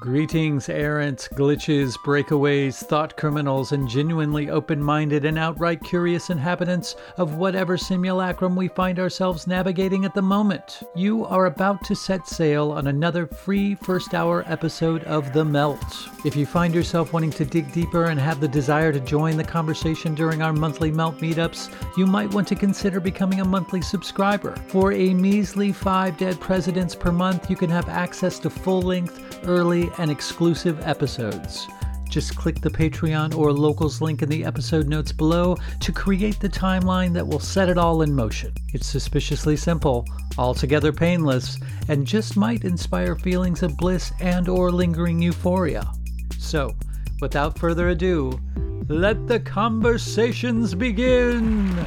Greetings, errants, glitches, breakaways, thought criminals, and genuinely open minded and outright curious inhabitants of whatever simulacrum we find ourselves navigating at the moment. You are about to set sail on another free first hour episode of The Melt. If you find yourself wanting to dig deeper and have the desire to join the conversation during our monthly Melt meetups, you might want to consider becoming a monthly subscriber. For a measly five dead presidents per month, you can have access to full length, early, and exclusive episodes. Just click the Patreon or Locals link in the episode notes below to create the timeline that will set it all in motion. It's suspiciously simple, altogether painless, and just might inspire feelings of bliss and or lingering euphoria. So, without further ado, let the conversations begin.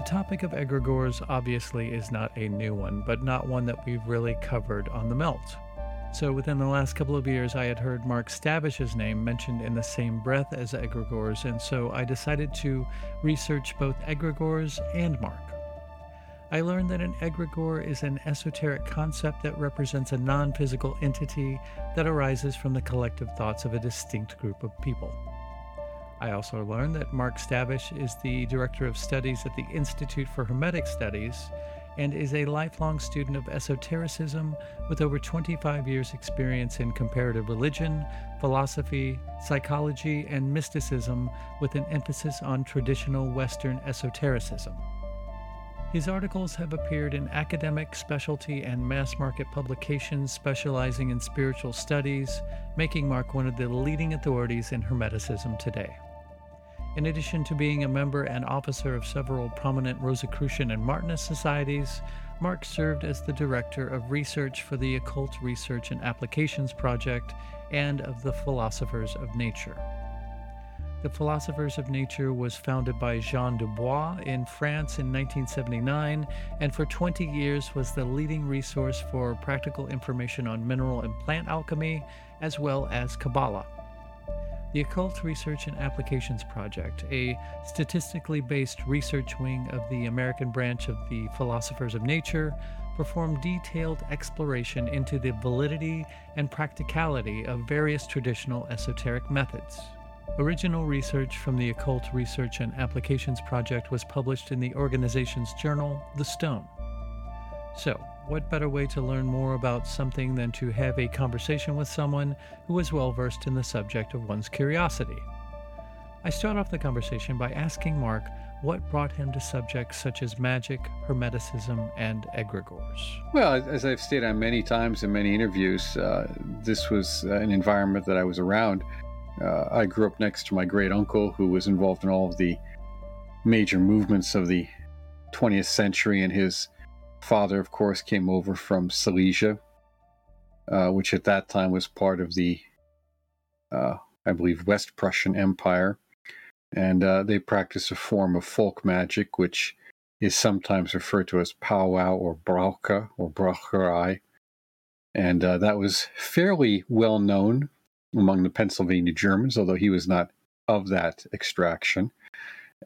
The topic of egregores obviously is not a new one, but not one that we've really covered on the melt. So, within the last couple of years, I had heard Mark Stavish's name mentioned in the same breath as egregores, and so I decided to research both egregores and Mark. I learned that an egregore is an esoteric concept that represents a non physical entity that arises from the collective thoughts of a distinct group of people. I also learned that Mark Stavish is the Director of Studies at the Institute for Hermetic Studies and is a lifelong student of esotericism with over 25 years' experience in comparative religion, philosophy, psychology, and mysticism with an emphasis on traditional Western esotericism. His articles have appeared in academic, specialty, and mass market publications specializing in spiritual studies, making Mark one of the leading authorities in Hermeticism today. In addition to being a member and officer of several prominent Rosicrucian and Martinist societies, Mark served as the director of research for the Occult Research and Applications Project and of the Philosophers of Nature. The Philosophers of Nature was founded by Jean Dubuis in France in 1979 and for 20 years was the leading resource for practical information on mineral and plant alchemy as well as Kabbalah the Occult Research and Applications Project, a statistically based research wing of the American branch of the Philosophers of Nature, performed detailed exploration into the validity and practicality of various traditional esoteric methods. Original research from the Occult Research and Applications Project was published in the organization's journal, The Stone. So, what better way to learn more about something than to have a conversation with someone who is well versed in the subject of one's curiosity? I start off the conversation by asking Mark what brought him to subjects such as magic, hermeticism, and egregores. Well, as I've stated on many times in many interviews, uh, this was uh, an environment that I was around. Uh, I grew up next to my great uncle, who was involved in all of the major movements of the 20th century, and his father, of course, came over from Silesia, uh, which at that time was part of the, uh, I believe, West Prussian Empire. And uh, they practiced a form of folk magic, which is sometimes referred to as powwow or brauche or braucherei. And uh, that was fairly well known among the Pennsylvania Germans, although he was not of that extraction.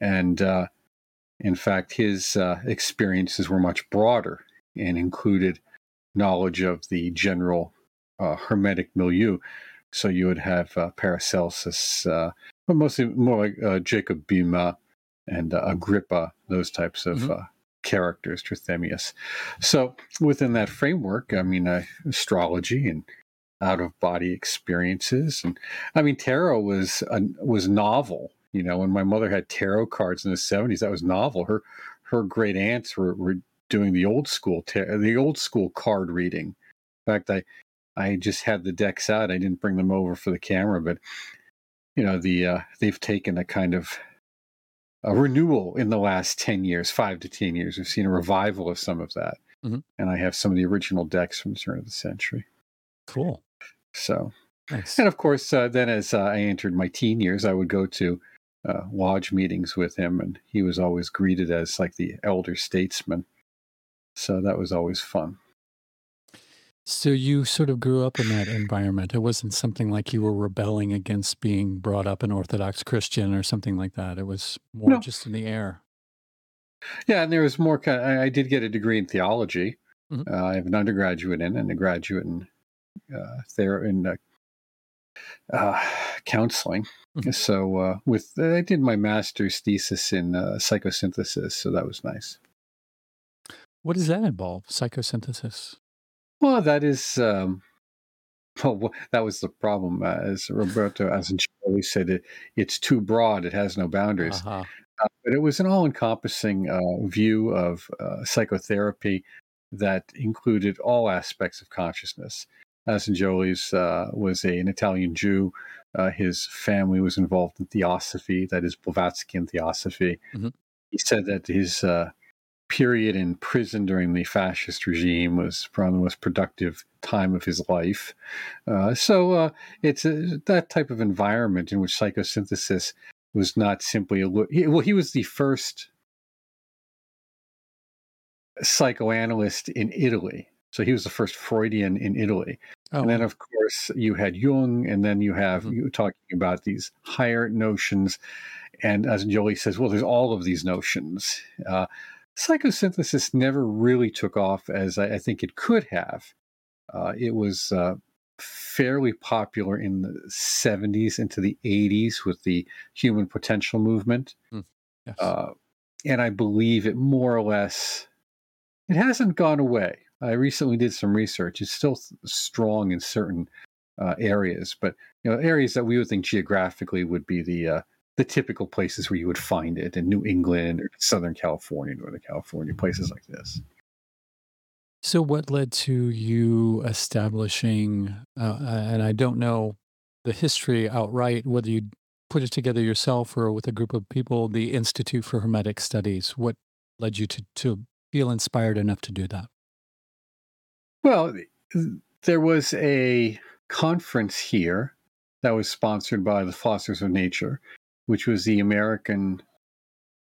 And uh, in fact, his uh, experiences were much broader and included knowledge of the general uh, hermetic milieu. So you would have uh, Paracelsus, uh, but mostly more like uh, Jacob Boehme and uh, Agrippa, those types of Mhm. characters, Trithemius. So within that framework, I mean, astrology and out of body experiences, and I mean, tarot was was novel. You know, when my mother had tarot cards in the seventies, that was novel. Her her great aunts were, were doing the old school tar- the old school card reading. In fact, I I just had the decks out. I didn't bring them over for the camera, but you know, the uh, they've taken a kind of a renewal in the last 10 years, five to 10 years. We've seen a revival of some of that. Mhm. And I have some of the original decks from the turn of the century. Cool. So, Nice. and of course, uh, then as uh, I entered my teen years, I would go to uh, lodge meetings with him, and he was always greeted as like the elder statesman. So that was always fun. So you sort of grew up in that environment. It wasn't something like you were rebelling against being brought up an Orthodox Christian or something like that. It was more No. just in the air. Yeah, and there was more. Kind I, I did get a degree in theology. Mhm. Uh, I have an undergraduate in and a graduate in uh, there in uh, uh, counseling. Mhm. So uh, with I did my master's thesis in uh, psychosynthesis, so that was nice. What does that involve? Psychosynthesis. Well, that is. Um, well, that was the problem, uh, as Roberto Assagioli said. It, it's too broad; it has no boundaries. Uh-huh. Uh, but it was an all-encompassing uh, view of uh, psychotherapy that included all aspects of consciousness. Assagioli's uh, was a, an Italian Jew. Uh, his family was involved in theosophy, that is Blavatsky theosophy. Mhm. He said that his uh, period in prison during the fascist regime was probably the most productive time of his life. Uh, so uh, it's a, that type of environment in which psychosynthesis was not simply a. He, well, he was the first psychoanalyst in Italy. So he was the first Freudian in Italy. Oh, And then, of course, you had Jung, and then you have Mhm. you talking about these higher notions. And Assagioli says, well, there's all of these notions. Uh, psychosynthesis never really took off as I, I think it could have. Uh, it was uh, fairly popular in the 70s into the 80s with the human potential movement. yes. Uh, and I believe it more or less, it hasn't gone away. I recently did some research. It's still strong in certain uh, areas, but you know, areas that we would think geographically would be the uh, the typical places where you would find it in New England or Southern California, Northern California, places like this. So, what led to you establishing, uh, and I don't know the history outright, whether you put it together yourself or with a group of people, the Institute for Hermetic Studies? What led you to, to feel inspired enough to do that? Well, there was a conference here that was sponsored by the Philosophers of Nature, which was the American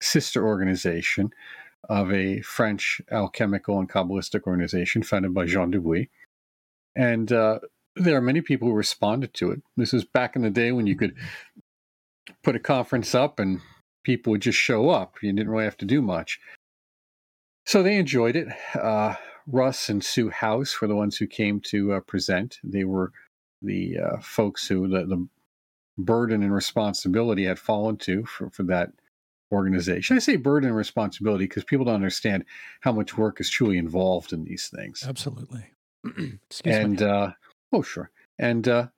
sister organization of a French alchemical and Kabbalistic organization founded by Jean Dubuis. And uh, there are many people who responded to it. This was back in the day when you could put a conference up and people would just show up. You didn't really have to do much. So they enjoyed it. Uh, Russ and Sue House were the ones who came to uh, present. They were the uh, folks who the, the burden and responsibility had fallen to for, for that organization. I say burden and responsibility because people don't understand how much work is truly involved in these things. Absolutely. Excuse and me. uh, oh, sure. And uh,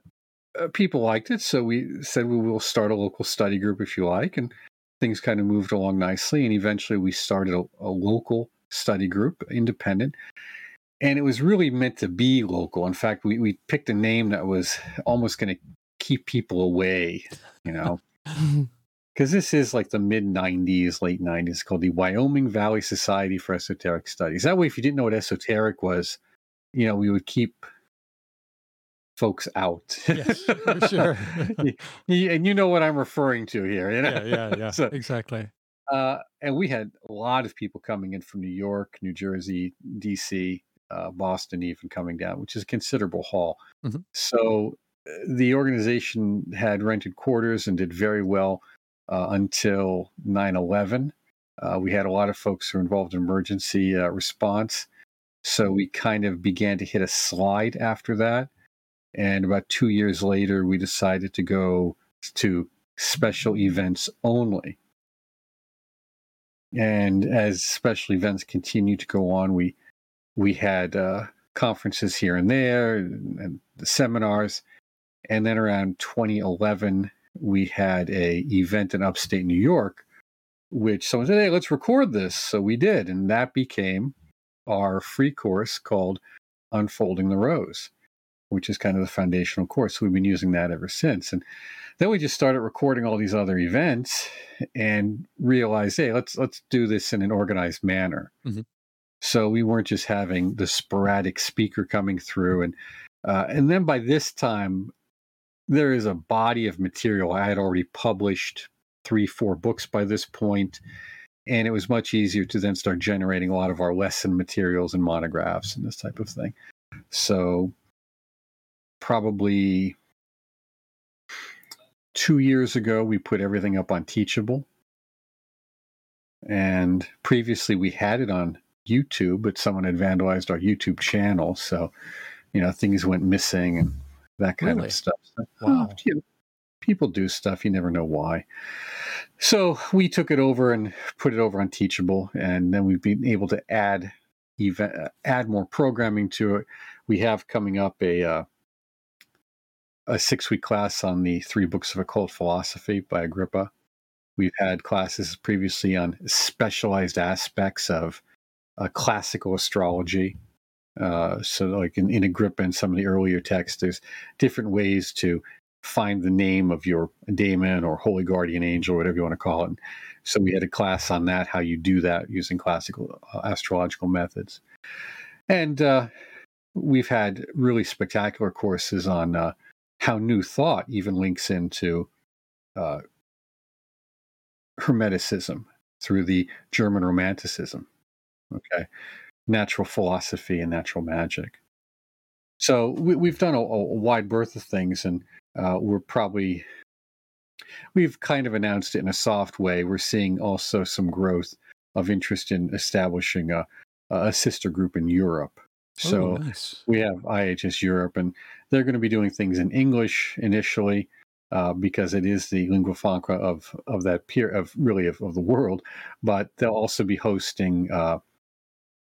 uh, people liked it, so we said we will start a local study group if you like, and things kind of moved along nicely. And eventually, we started a, a local study group, independent. And it was really meant to be local. In fact, we, we picked a name that was almost going to keep people away, you know, because this is like the mid 90s, late 90s, called the Wyoming Valley Society for Esoteric Studies. That way, if you didn't know what esoteric was, you know, we would keep folks out. yes, for sure. And you know what I'm referring to here. You know? yeah, yeah, yeah. So- exactly. Uh, and we had a lot of people coming in from New York, New Jersey, DC, uh, Boston, even coming down, which is a considerable haul. Mhm. So the organization had rented quarters and did very well uh, until 9 11. Uh, we had a lot of folks who were involved in emergency uh, response. So we kind of began to hit a slide after that. And about two years later, we decided to go to special events only. And as special events continue to go on, we we had uh, conferences here and there and, and the seminars. And then around 2011, we had a event in upstate New York, which someone said, "Hey, let's record this." So we did, and that became our free course called Unfolding the Rose, which is kind of the foundational course. We've been using that ever since, and then we just started recording all these other events and realized, hey, let's let's do this in an organized manner. Mm-hmm. So we weren't just having the sporadic speaker coming through, and uh, and then by this time, there is a body of material. I had already published three, four books by this point, and it was much easier to then start generating a lot of our lesson materials and monographs and this type of thing. So probably two years ago, we put everything up on Teachable. And previously, we had it on YouTube, but someone had vandalized our YouTube channel. So, you know, things went missing and that kind really? of stuff. So, wow. You know, people do stuff, you never know why. So we took it over and put it over on Teachable, and then we've been able to add even add more programming to it. We have coming up a uh, a six week class on the three books of occult philosophy by Agrippa. We've had classes previously on specialized aspects of uh, classical astrology. Uh, so, like in, in Agrippa and some of the earlier texts, there's different ways to find the name of your daemon or holy guardian angel, or whatever you want to call it. So, we had a class on that, how you do that using classical uh, astrological methods. And uh, we've had really spectacular courses on uh, how New Thought even links into uh, Hermeticism through the German Romanticism. Okay. Natural philosophy and natural magic. So we, have done a, a, wide berth of things, and uh, we're probably we've kind of announced it in a soft way. We're seeing also some growth of interest in establishing a, a sister group in Europe. So oh, nice. we have IHS Europe, and they're going to be doing things in English initially uh, because it is the lingua franca of of that peer of really of, of the world. But they'll also be hosting uh,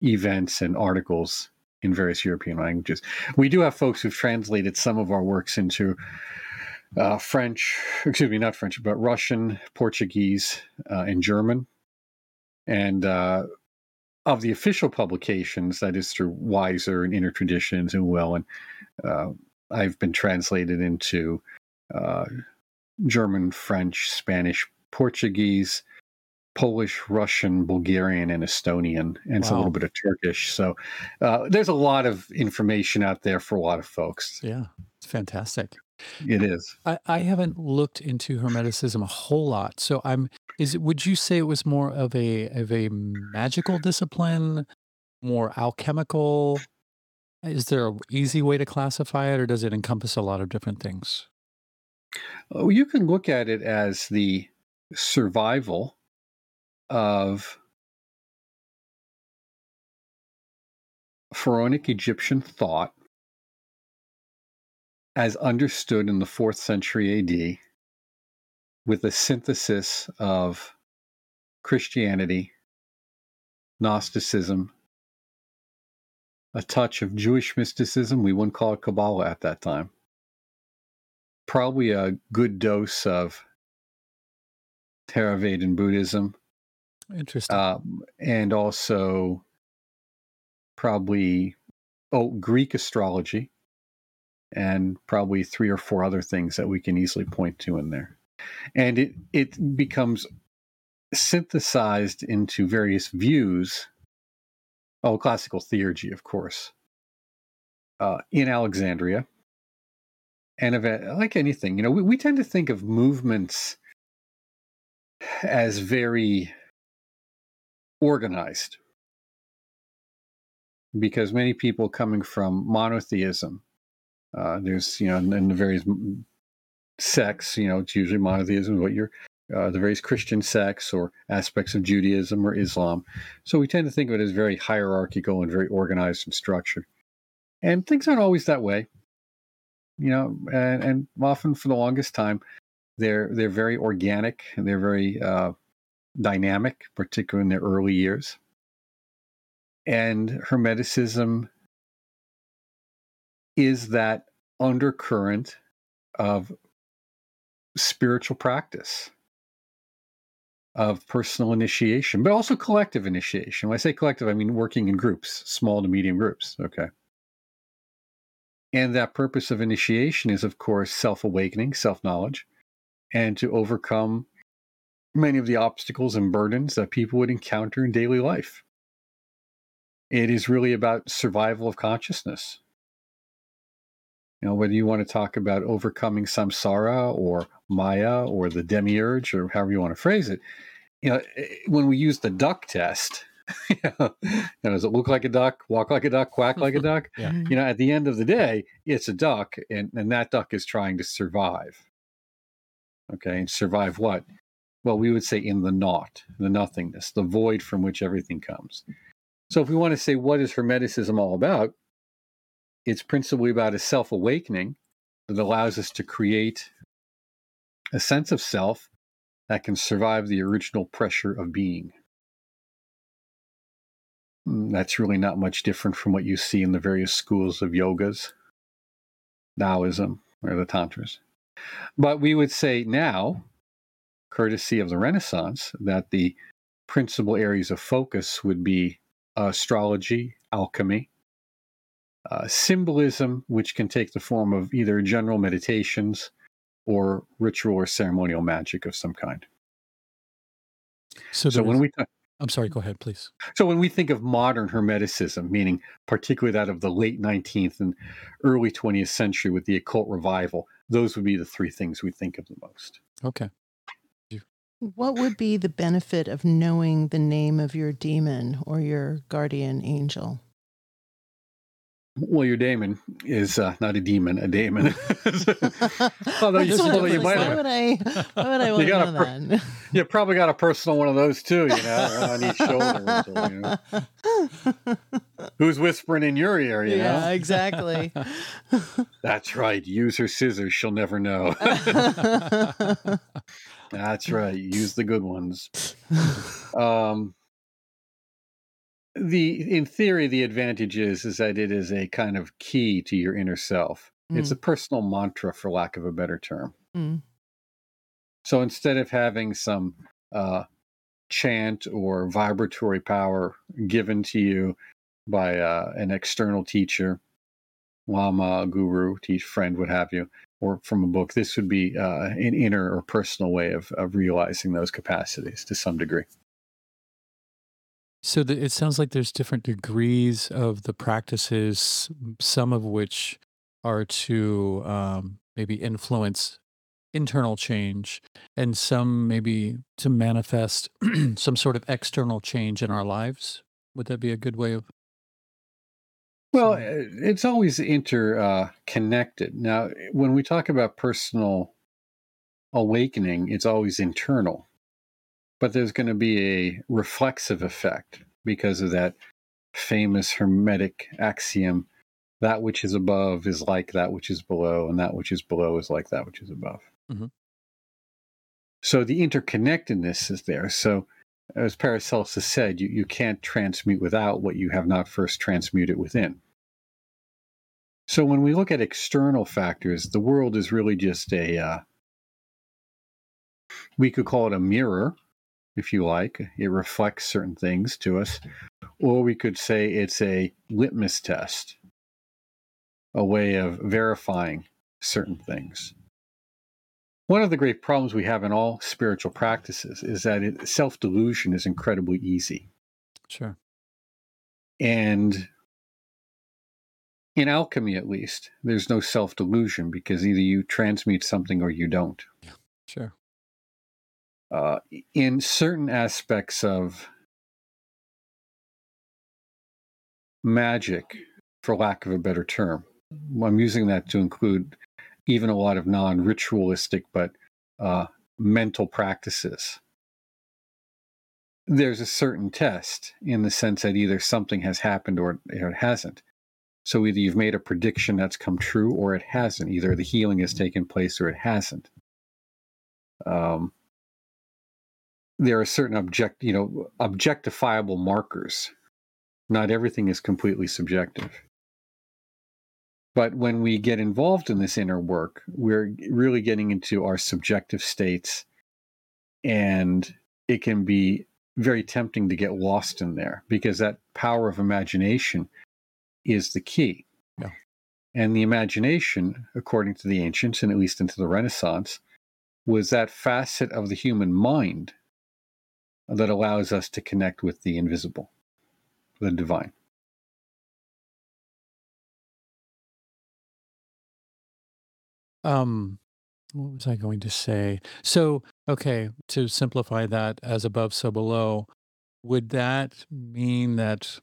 events and articles in various European languages. We do have folks who've translated some of our works into uh, French, excuse me, not French, but Russian, Portuguese, uh, and German. And uh, of the official publications, that is through Weiser and Inner Traditions and Well, and uh, I've been translated into uh, German, French, Spanish, Portuguese, Polish, Russian, Bulgarian, and Estonian, and wow. a little bit of Turkish. So uh, there's a lot of information out there for a lot of folks. Yeah, it's fantastic. It is. I, I haven't looked into Hermeticism a whole lot, so I'm. Is it? Would you say it was more of a of a magical discipline, more alchemical? Is there an easy way to classify it, or does it encompass a lot of different things? Oh, you can look at it as the survival of pharaonic Egyptian thought as understood in the fourth century AD with a synthesis of Christianity, Gnosticism, a touch of Jewish mysticism. We wouldn't call it Kabbalah at that time. Probably a good dose of Theravada Buddhism, Interesting. Um, and also probably oh Greek astrology, and probably three or four other things that we can easily point to in there, and it it becomes synthesized into various views. Oh, classical theurgy, of course, uh, in Alexandria, and of like anything, you know, we, we tend to think of movements as very organized. Because many people coming from monotheism Uh, there's, you know, in the various sects, you know, it's usually monotheism, what you're, uh, the various Christian sects or aspects of Judaism or Islam. So we tend to think of it as very hierarchical and very organized and structured. And things aren't always that way, you know, and, and often for the longest time, they're they're very organic and they're very uh, dynamic, particularly in their early years. And Hermeticism is that undercurrent of spiritual practice, of personal initiation, but also collective initiation. When I say collective, I mean working in groups, small to medium groups. Okay. And that purpose of initiation is, of course, self awakening, self knowledge, and to overcome many of the obstacles and burdens that people would encounter in daily life. It is really about survival of consciousness. You know, whether you want to talk about overcoming samsara or maya or the demiurge or however you want to phrase it, you know, eh, when we use the duck test, you know, does it look like a duck, walk like a duck, quack like a duck? Yeah. You know, at the end of the day, it's a duck, and, and that duck is trying to survive. Okay, and survive what? Well, we would say in the naught, the nothingness, the void from which everything comes. So, if we want to say what is Hermeticism all about, it's principally about a self awakening that allows us to create a sense of self that can survive the original pressure of being. Mm, That's really not much different from what you see in the various schools of yogas, Taoism, or the Tantras. But we would say now, courtesy of the Renaissance, that the principal areas of focus would be astrology, alchemy, uh, symbolism, which can take the form of either general meditations or ritual or ceremonial magic of some kind. So, So when we is- I'm sorry, go ahead, please. so when we think of modern Hermeticism, meaning particularly that of the late 19th and early 20th century with the occult revival, those would be the three things we think of the most. Okay. What would be the benefit of knowing the name of your demon or your guardian angel? Well, your daemon is uh, not a demon, a daemon. Although you, although you might why have, would I? Why would I want to know pr- that? you probably got a personal one of those too, you know, on each shoulder. so, you know. Who's whispering in your ear, you yeah, know? exactly. That's right. Use her scissors. She'll never know. That's right. Use the good ones. Um, the in theory, the advantage is is that it is a kind of key to your inner self. It's a personal mantra, for lack of a better term. Mm. So instead of having some uh, chant or vibratory power given to you by uh, an external teacher, lama, guru, teach friend, what have you, or from a book, this would be uh, an inner or personal way of, of realizing those capacities to some degree. So the, it sounds like there's different degrees of the practices, some of which are to um, maybe influence internal change, and some maybe to manifest some sort of external change in our lives. Would that be a good way of? Well, uh, it's always interconnected. Now, when we talk about personal awakening, it's always internal, but there's going to be a reflexive effect because of that famous Hermetic axiom that which is above is like that which is below, and that which is below is like that which is above. Mhm. So the interconnectedness is there. So, as Paracelsus said, you, you can't transmute without what you have not first transmuted within. So when we look at external factors, the world is really just a, uh, we could call it a mirror, if you like. It reflects certain things to us. Or we could say it's a litmus test, a way of verifying certain things. One of the great problems we have in all spiritual practices is that self delusion is incredibly easy. Sure. And in alchemy, at least, there's no self delusion because either you transmute something or you don't. Sure. Uh, in certain aspects of magic, for lack of a better term, I'm using that to include even a lot of non ritualistic but uh, mental practices. There's a certain test in the sense that either something has happened or it hasn't. So either you've made a prediction that's come true or it hasn't. Either the healing has taken place or it hasn't. Um, there are certain object, you know, objectifiable markers. Not everything is completely subjective. But when we get involved in this inner work, we're really getting into our subjective states, and it can be very tempting to get lost in there because that power of imagination is the key. Yeah. And the imagination, according to the ancients, and at least into the Renaissance, was that facet of the human mind that allows us to connect with the invisible, the divine. Um, what was I going to say? So, okay, to simplify that as above, so below, would that mean that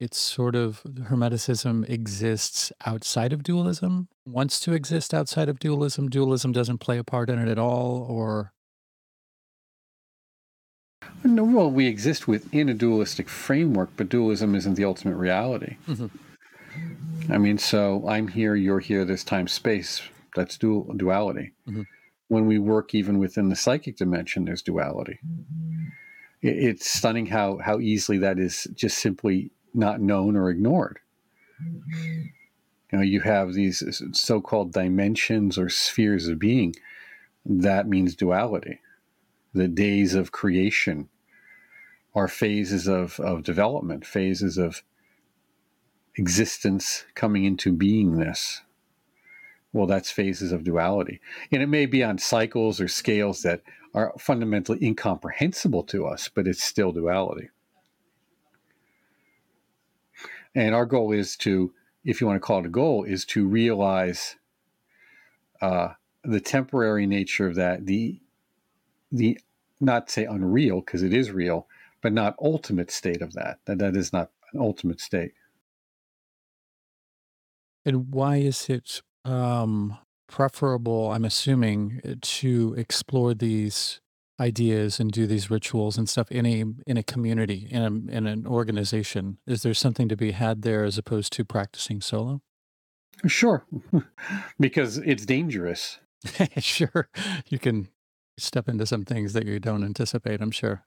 it's sort of Hermeticism exists outside of dualism, wants to exist outside of dualism? Dualism doesn't play a part in it at all, or No, well, we exist within a dualistic framework, but dualism isn't the ultimate reality. Mhm. I mean, so I'm here, you're here, there's time, space. That's dual duality. Mhm. When we work even within the psychic dimension, there's duality. It, it's stunning how how easily that is just simply not known or ignored. You know, you have these so-called dimensions or spheres of being. That means duality. The days of creation are phases of, of development, phases of existence coming into beingness. Well, that's phases of duality. And it may be on cycles or scales that are fundamentally incomprehensible to us, but it's still duality. And our goal is to, if you want to call it a goal, is to realize uh, the temporary nature of that, the the not say unreal because it is real, but not ultimate state of that. That that is not an ultimate state. and why is it um, preferable? I'm assuming to explore these ideas and do these rituals and stuff in a in a community in a in an organization. Is there something to be had there as opposed to practicing solo? Sure, because it's dangerous. sure, you can step into some things that you don't anticipate. I'm sure.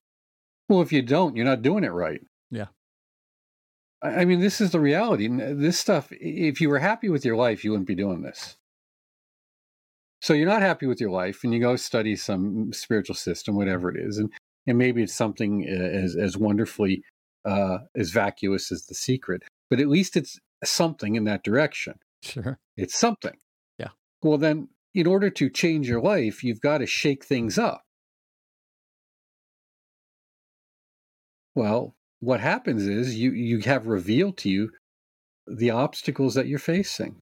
Well, if you don't, you're not doing it right. Yeah. I mean, this is the reality. This stuff, if you were happy with your life, you wouldn't be doing this. So you're not happy with your life, and you go study some spiritual system, whatever it is, and and maybe it's something uh, as as wonderfully uh, as vacuous as the secret, but at least it's something in that direction. Sure. It's something. Yeah. Well, then, in order to change your life, you've got to shake things up. Well, what happens is you you have revealed to you the obstacles that you're facing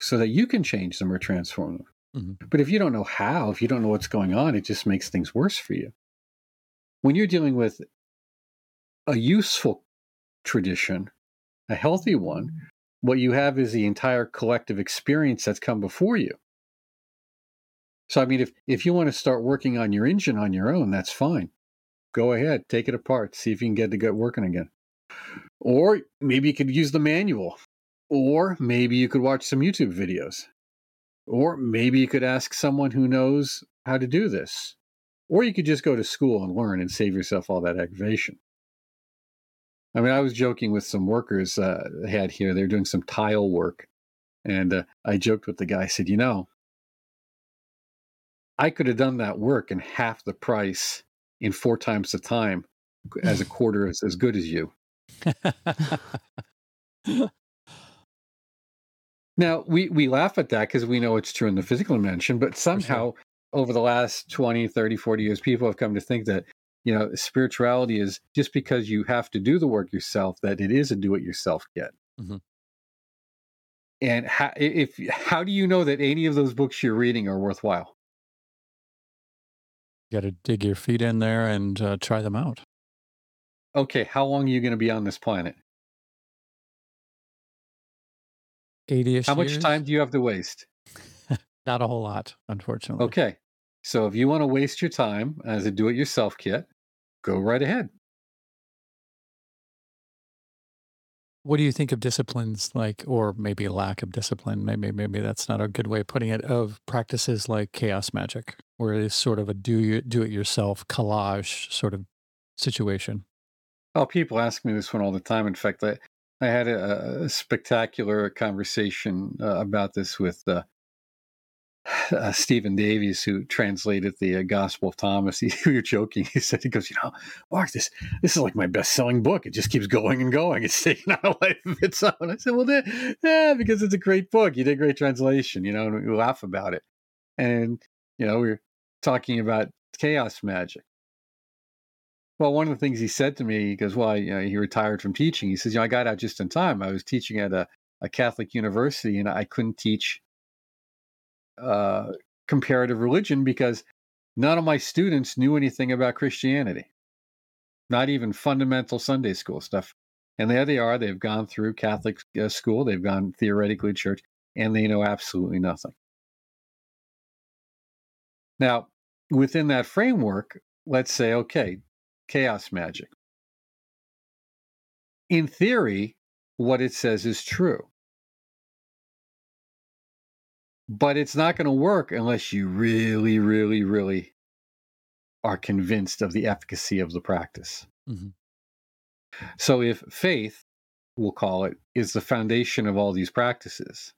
so that you can change them or transform them. Mhm. But if you don't know how, if you don't know what's going on, it just makes things worse for you. When you're dealing with a useful tradition, a healthy one, what you have is the entire collective experience that's come before you. So I mean if if you want to start working on your engine on your own, that's fine. Go ahead, take it apart, see if you can get it get working again. Or maybe you could use the manual. Or maybe you could watch some YouTube videos. Or maybe you could ask someone who knows how to do this. Or you could just go to school and learn and save yourself all that aggravation. I mean, I was joking with some workers uh, I had here. They're doing some tile work. And uh, I joked with the guy, I said, you know, I could have done that work in half the price in four times the time as a quarter as, as good as you. Now, we, we laugh at that because we know it's true in the physical dimension, but somehow over the last 20, 30, 40 years, people have come to think that, you know, spirituality is just because you have to do the work yourself, that it is a do it yourself get. Mhm. And how, if how do you know that any of those books you're reading are worthwhile? Got to dig your feet in there and uh, try them out. Okay, how long are you going to be on this planet? 80ish. How much years? time do you have to waste? Not a whole lot, unfortunately. Okay. So if you want to waste your time as a do it yourself kit, go right ahead. What do you think of disciplines like, or maybe lack of discipline? Maybe maybe that's not a good way of putting it. Of practices like chaos magic, where it is sort of a do do it yourself collage sort of situation. Oh, people ask me this one all the time. In fact, I, I had a, a spectacular conversation uh, about this with uh, uh, Stevan Davies, who translated the uh, Gospel of Thomas, he, we were joking. He said, "He goes, you know, Mark, this this is like my best selling book. It just keeps going and going. It's taking on a life of its own." I said, "Well, yeah, because it's a great book. You did a great translation, you know." And we laugh about it, and you know, we are talking about chaos magic. Well, one of the things he said to me, he goes, "Well, you know, he retired from teaching." He says, "You know, I got out just in time. I was teaching at a, a Catholic university, and I couldn't teach." Uh, comparative religion because none of my students knew anything about Christianity, not even fundamental Sunday school stuff. And there they are. They've gone through Catholic uh, school, they've gone theoretically church, and they know absolutely nothing. Now, within that framework, let's say, okay, chaos magic. In theory, what it says is true. But it's not going to work unless you really, really, really are convinced of the efficacy of the practice. Mhm. So if faith, we'll call it, is the foundation of all these practices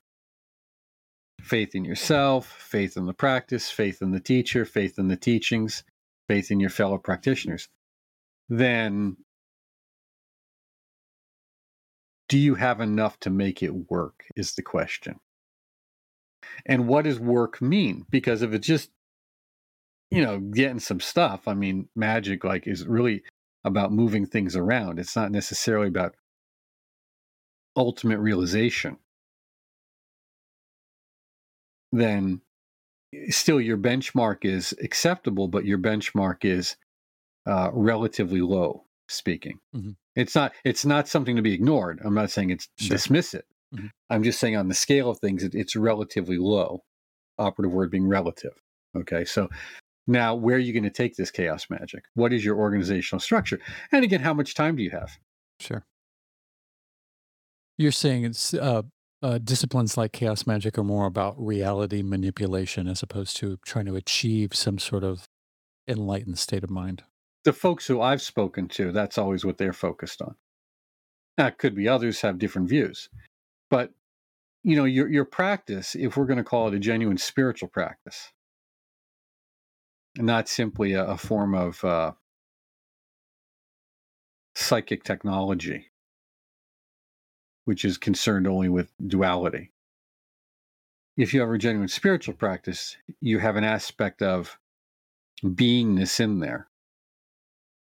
faith in yourself, faith in the practice, faith in the teacher, faith in the teachings, faith in your fellow practitioners, then do you have enough to make it work? Is the question. And what does work mean? Because if it's just, you know, getting some stuff, I mean, magic like is really about moving things around. It's not necessarily about ultimate realization. Then still your benchmark is acceptable, but your benchmark is uh, relatively low. Speaking, Mhm. it's not it's not something to be ignored. I'm not saying it's Sure. dismiss it. Mhm. I'm just saying on the scale of things, it, it's relatively low. Operative word being relative. Okay, so now where are you going to take this chaos magic? What is your organizational structure? And again, how much time do you have? Sure. You're saying it's uh, uh, disciplines like chaos magic are more about reality manipulation as opposed to trying to achieve some sort of enlightened state of mind. The folks who I've spoken to, that's always what they're focused on. Now, it could be others have different views, but you know, your your practice, if we're going to call it a genuine spiritual practice, not simply a, a form of uh, psychic technology, which is concerned only with duality. If you have a genuine spiritual practice, you have an aspect of beingness in there.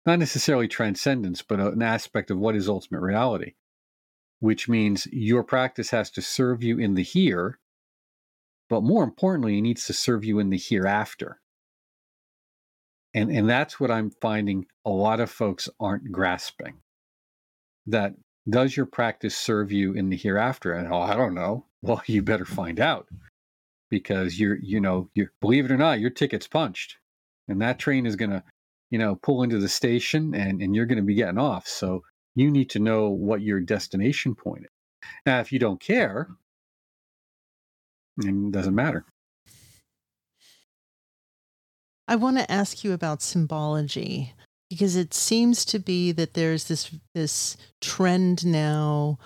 Not necessarily transcendence, but an aspect of what is ultimate reality, which means your practice has to serve you in the here, but more importantly, it needs to serve you in the hereafter. And, and that's what I'm finding a lot of folks aren't grasping. That does your practice serve you in the hereafter? And oh, I don't know. Well, you better find out because you're, you know, you believe it or not, your ticket's punched, and that train is going to, you know, pull into the station, and and you're going to be getting off. So you need to know what your destination point is. Now, if you don't care, it doesn't matter. I want to ask you about symbology because it seems to be that there's this this trend now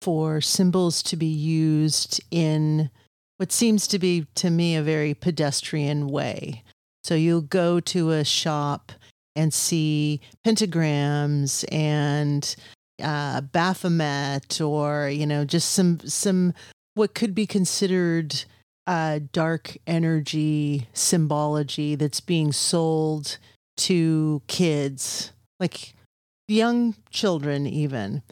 for symbols to be used in what seems to be to me a very pedestrian way. So you'll go to a shop and see pentagrams and uh, Baphomet or you know just some some what could be considered uh, dark energy symbology that's being sold to kids, like young children, even.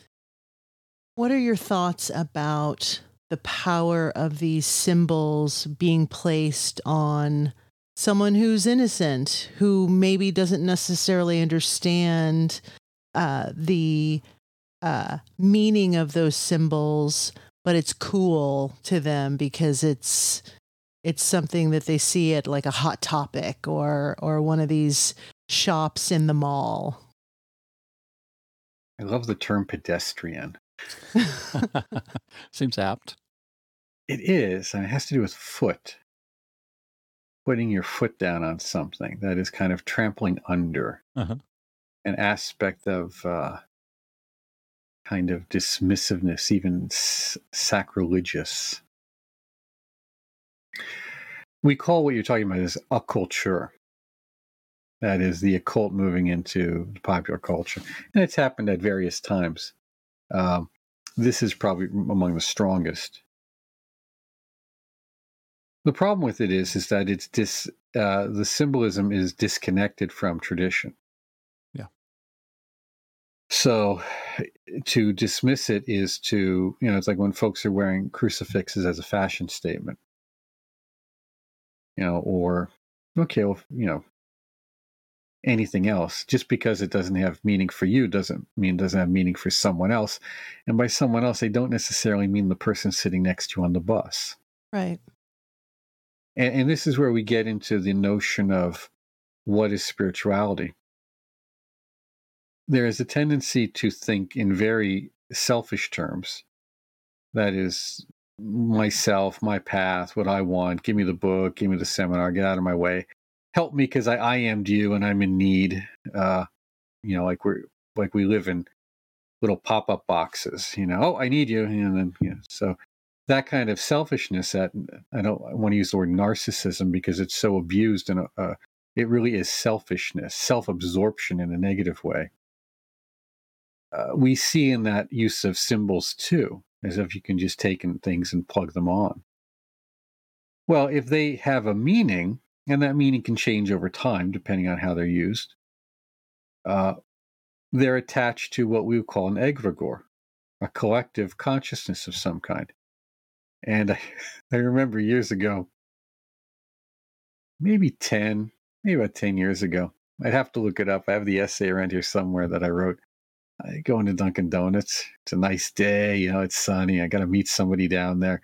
What are your thoughts about the power of these symbols being placed on someone who's innocent, who maybe doesn't necessarily understand uh, the uh, meaning of those symbols, but it's cool to them because it's it's something that they see at like a hot topic or or one of these shops in the mall. I love the term pedestrian. Seems apt. It is, and it has to do with foot. Putting your foot down on something that is kind of trampling under Uh-huh. an aspect of uh, kind of dismissiveness, even s- sacrilegious. We call what you're talking about is occulture. That is the occult moving into the popular culture. And it's happened at various times. Um, this is probably among the strongest. The problem with it is, is that it's dis, uh, the symbolism is disconnected from tradition. Yeah. So to dismiss it is to, you know, it's like when folks are wearing crucifixes as a fashion statement, you know, or, okay, well, you know, anything else. Just because it doesn't have meaning for you doesn't mean it doesn't have meaning for someone else. And by someone else, they don't necessarily mean the person sitting next to you on the bus. Right. And, and this is where we get into the notion of what is spirituality. There is a tendency to think in very selfish terms. That is, myself, my path, what I want. Give me the book, give me the seminar, get out of my way. Help me because I, I am'd you and I'm in need. Uh, you know, like we're like we live in little pop up boxes. You know, oh, I need you, and then you know, so that kind of selfishness that I don't want to use the word narcissism because it's so abused and uh, it really is selfishness, self absorption in a negative way. Uh, we see in that use of symbols too, as if you can just take in things and plug them on. Well, if they have a meaning, and that meaning can change over time depending on how they're used, uh, they're attached to what we would call an egregore, a collective consciousness of some kind. And I, I remember years ago, maybe 10, maybe about 10 years ago, I'd have to look it up. I have the essay around here somewhere that I wrote. I go into Dunkin' Donuts. It's a nice day, you know, it's sunny. I got to meet somebody down there.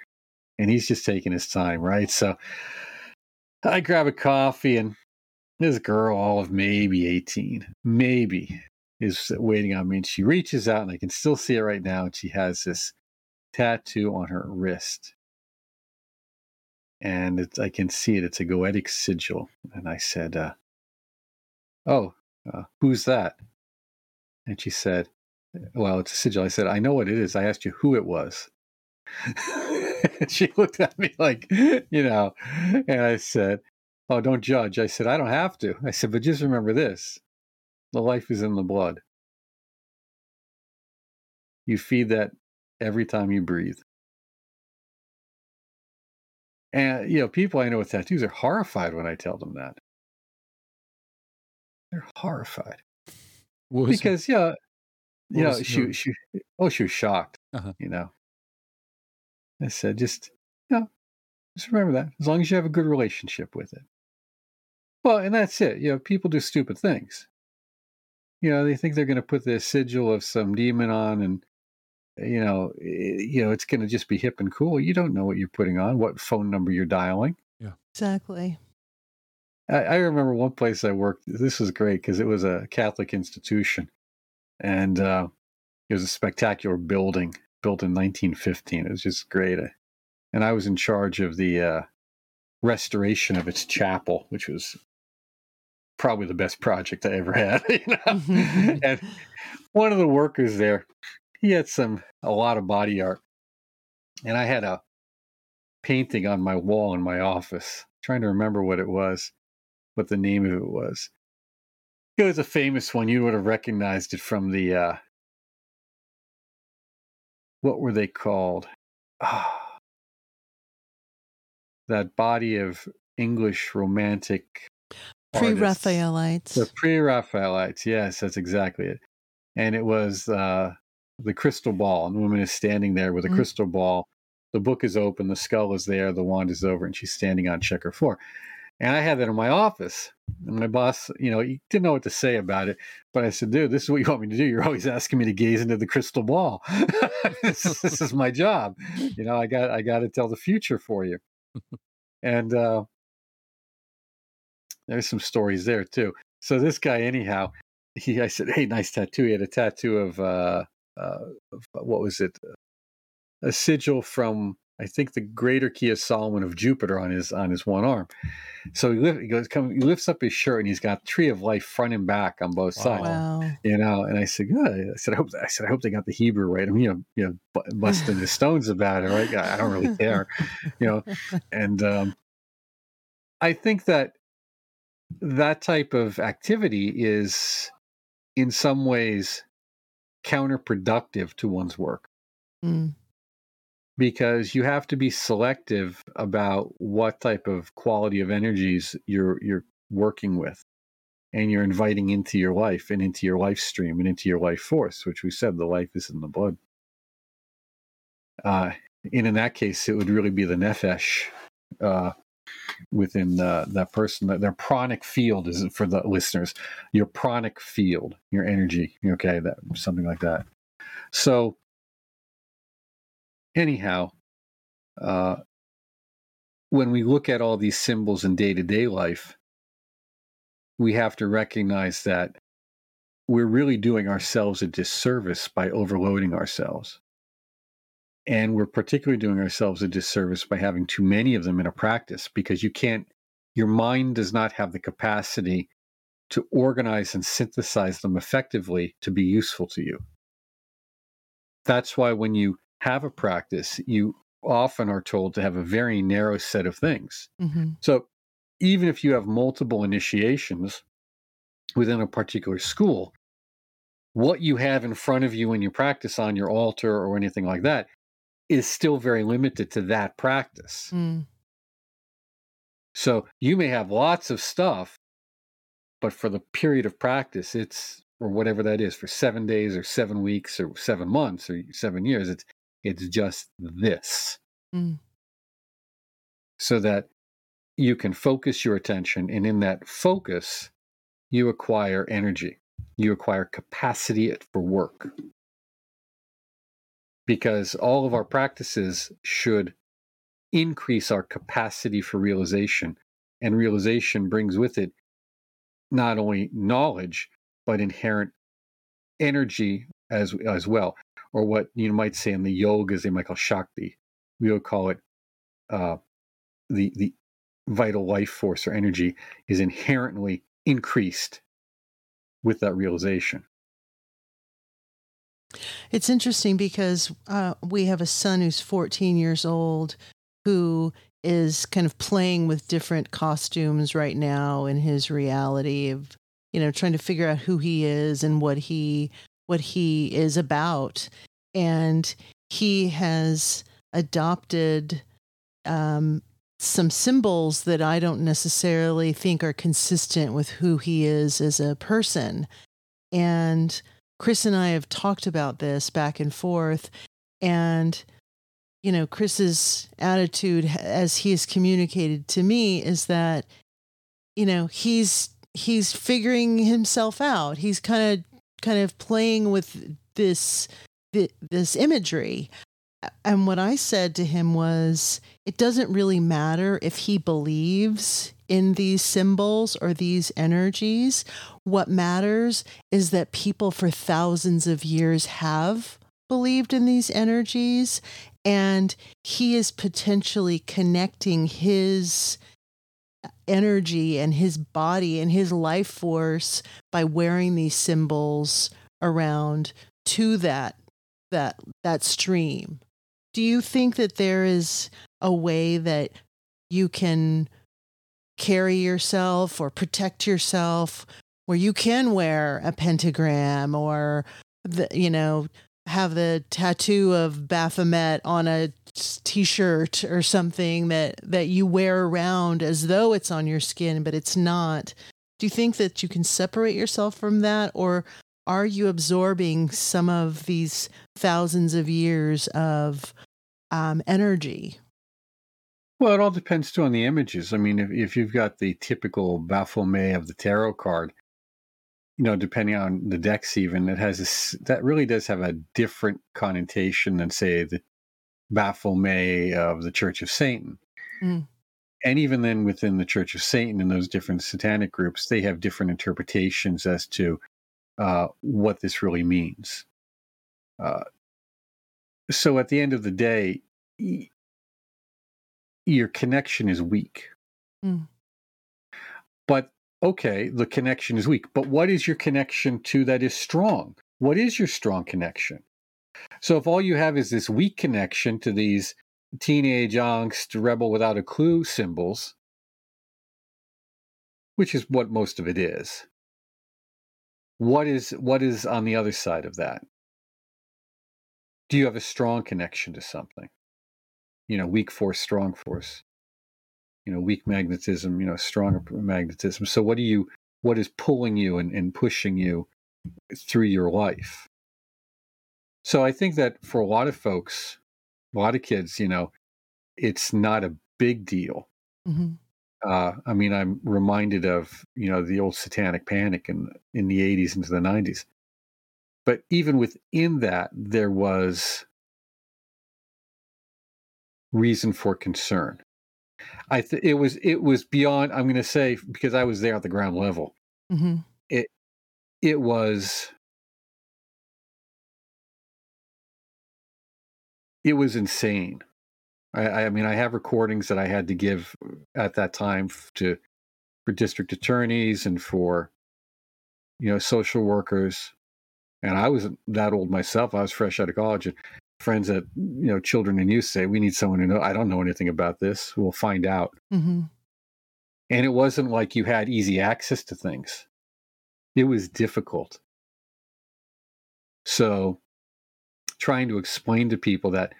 And he's just taking his time, right? So I grab a coffee, and this girl, all of maybe 18, maybe, is waiting on me. And she reaches out, and I can still see it right now. And she has this tattoo on her wrist. And it's, I can see it. It's a goetic sigil. And I said, uh, Oh, uh, who's that? And she said, Well, it's a sigil. I said, I know what it is. I asked you who it was. she looked at me like, you know, and I said, Oh, don't judge. I said, I don't have to. I said, But just remember this the life is in the blood. You feed that every time you breathe. And, you know, people I know with tattoos are horrified when I tell them that. They're horrified. Because, yeah, what you know, she, she, oh, she was shocked, Uh-huh. you know. I said, just, you know, just remember that as long as you have a good relationship with it. Well, and that's it. You know, people do stupid things. You know, they think they're going to put the sigil of some demon on and, you know, eh, you know, it's going to just be hip and cool. You don't know what you're putting on, what phone number you're dialing. Yeah, exactly. I, I remember one place I worked. This was great because it was a Catholic institution, and uh, it was a spectacular building built in 1915. It was just great, Uh, and I was in charge of the uh, restoration of its chapel, which was probably the best project I ever had. You know? and one of the workers there, he had some a lot of body art, and I had a painting on my wall in my office. trying to remember what it was, what the name of it was. It was a famous one. You would have recognized it from the uh, what were they called? Ah, that body of English romantic Pre. Raphaelites. The pre-Raphaelites, yes, that's exactly it. And it was uh, the crystal ball, and the woman is standing there with a Mm. crystal ball. The book is open, the skull is there, the wand is over, and she's standing on checker floor. And I had that in my office. And my boss, you know, he didn't know what to say about it. But I said, dude, this is what you want me to do. You're always asking me to gaze into the crystal ball. this, this, is my job. You know, I got I got to tell the future for you. and uh, there's some stories there too. So this guy, anyhow, he I said, hey, nice tattoo. He had a tattoo of, uh, uh, what was it? A sigil from I think the greater key of Solomon of Jupiter on his on his one arm. So he, lift, he goes, come, he lifts up his shirt and he's got tree of life front and back on both sides. Wow. You know, and I said, good. I said, I hope I said, I hope they got the Hebrew right. I'm, you know, you know, busting the stones about it, right? I don't really care, you know. And um, I think that that type of activity is, in some ways, counterproductive to one's work. Mm because you have to be selective about what type of quality of energies you're you're working with and you're inviting into your life and into your life stream and into your life force which we said the life is in the blood uh, and in that case it would really be the nefesh uh, within that person their pranic field is for the listeners your pranic field your energy okay that something like that so anyhow, uh, when we look at all these symbols in day to day life, we have to recognize that we're really doing ourselves a disservice by overloading ourselves. And we're particularly doing ourselves a disservice by having too many of them in a practice because you can't, your mind does not have the capacity to organize and synthesize them effectively to be useful to you. That's why when you have a practice, you often are told to have a very narrow set of things. Mm-hmm. So even if you have multiple initiations within a particular school, what you have in front of you when you practice on your altar or anything like that is still very limited to that practice. Mm. So you may have lots of stuff, but for the period of practice, it's or whatever that is for seven days or seven weeks or seven months or seven years, it's it's just this. Mm. So that you can focus your attention, and in that focus, you acquire energy, you acquire capacity for work. Because all of our practices should increase our capacity for realization, and realization brings with it not only knowledge, but inherent energy as, as well or what you might say in the yogas they might call Shakti. We would call it uh, the the vital life force or energy is inherently increased with that realization. It's interesting because uh, we have a son who's 14 years old who is kind of playing with different costumes right now in his reality of you know trying to figure out who he is and what he what he is about. And he has adopted um, some symbols that I don't necessarily think are consistent with who he is as a person. And Chris and I have talked about this back and forth. And, you know, Chris's attitude, as he has communicated to me, is that, you know, he's he's figuring himself out. He's kind of kind of playing with this this imagery. And what I said to him was, it doesn't really matter if he believes in these symbols or these energies. What matters is that people for thousands of years have believed in these energies, and he is potentially connecting his energy and his body and his life force by wearing these symbols around to that that that stream do you think that there is a way that you can carry yourself or protect yourself where you can wear a pentagram or the, you know have the tattoo of Baphomet on a t-shirt or something that that you wear around as though it's on your skin but it's not. Do you think that you can separate yourself from that or are you absorbing some of these thousands of years of um, energy Well, it all depends too on the images. I mean, if, if you've got the typical Baphomet of the tarot card, you know, depending on the decks, even it has this that really does have a different connotation than say the Baphomet of the Church of Satan. Mm. And even then, within the Church of Satan and those different satanic groups, they have different interpretations as to uh, what this really means. Uh, so at the end of the day, your connection is weak. Mm. But okay, the connection is weak. But what is your connection to that is strong? What is your strong connection? So if all you have is this weak connection to these teenage angst, rebel without a clue symbols, which is what most of it is, what is what is on the other side of that? Do you have a strong connection to something? You know, weak force, strong force. You know, weak magnetism, you know, stronger magnetism. So what do you what is pulling you and, and pushing you through your life? So I think that for a lot of folks, a lot of kids, you know, it's not a big deal. Mm-hmm. Uh, I mean, I'm reminded of you know the old Satanic Panic in in the 80s into the 90s, but even within that, there was reason for concern. I th- it was it was beyond. I'm going to say because I was there at the ground level. Mm-hmm. It it was it was insane. I, I mean, I have recordings that I had to give at that time to for district attorneys and for you know social workers and i wasn't that old myself i was fresh out of college and friends that you know children and youth say we need someone to know i don't know anything about this. We'll find out. Mm-hmm. and it wasn't like you had easy access to things. It was difficult. So trying to explain to people that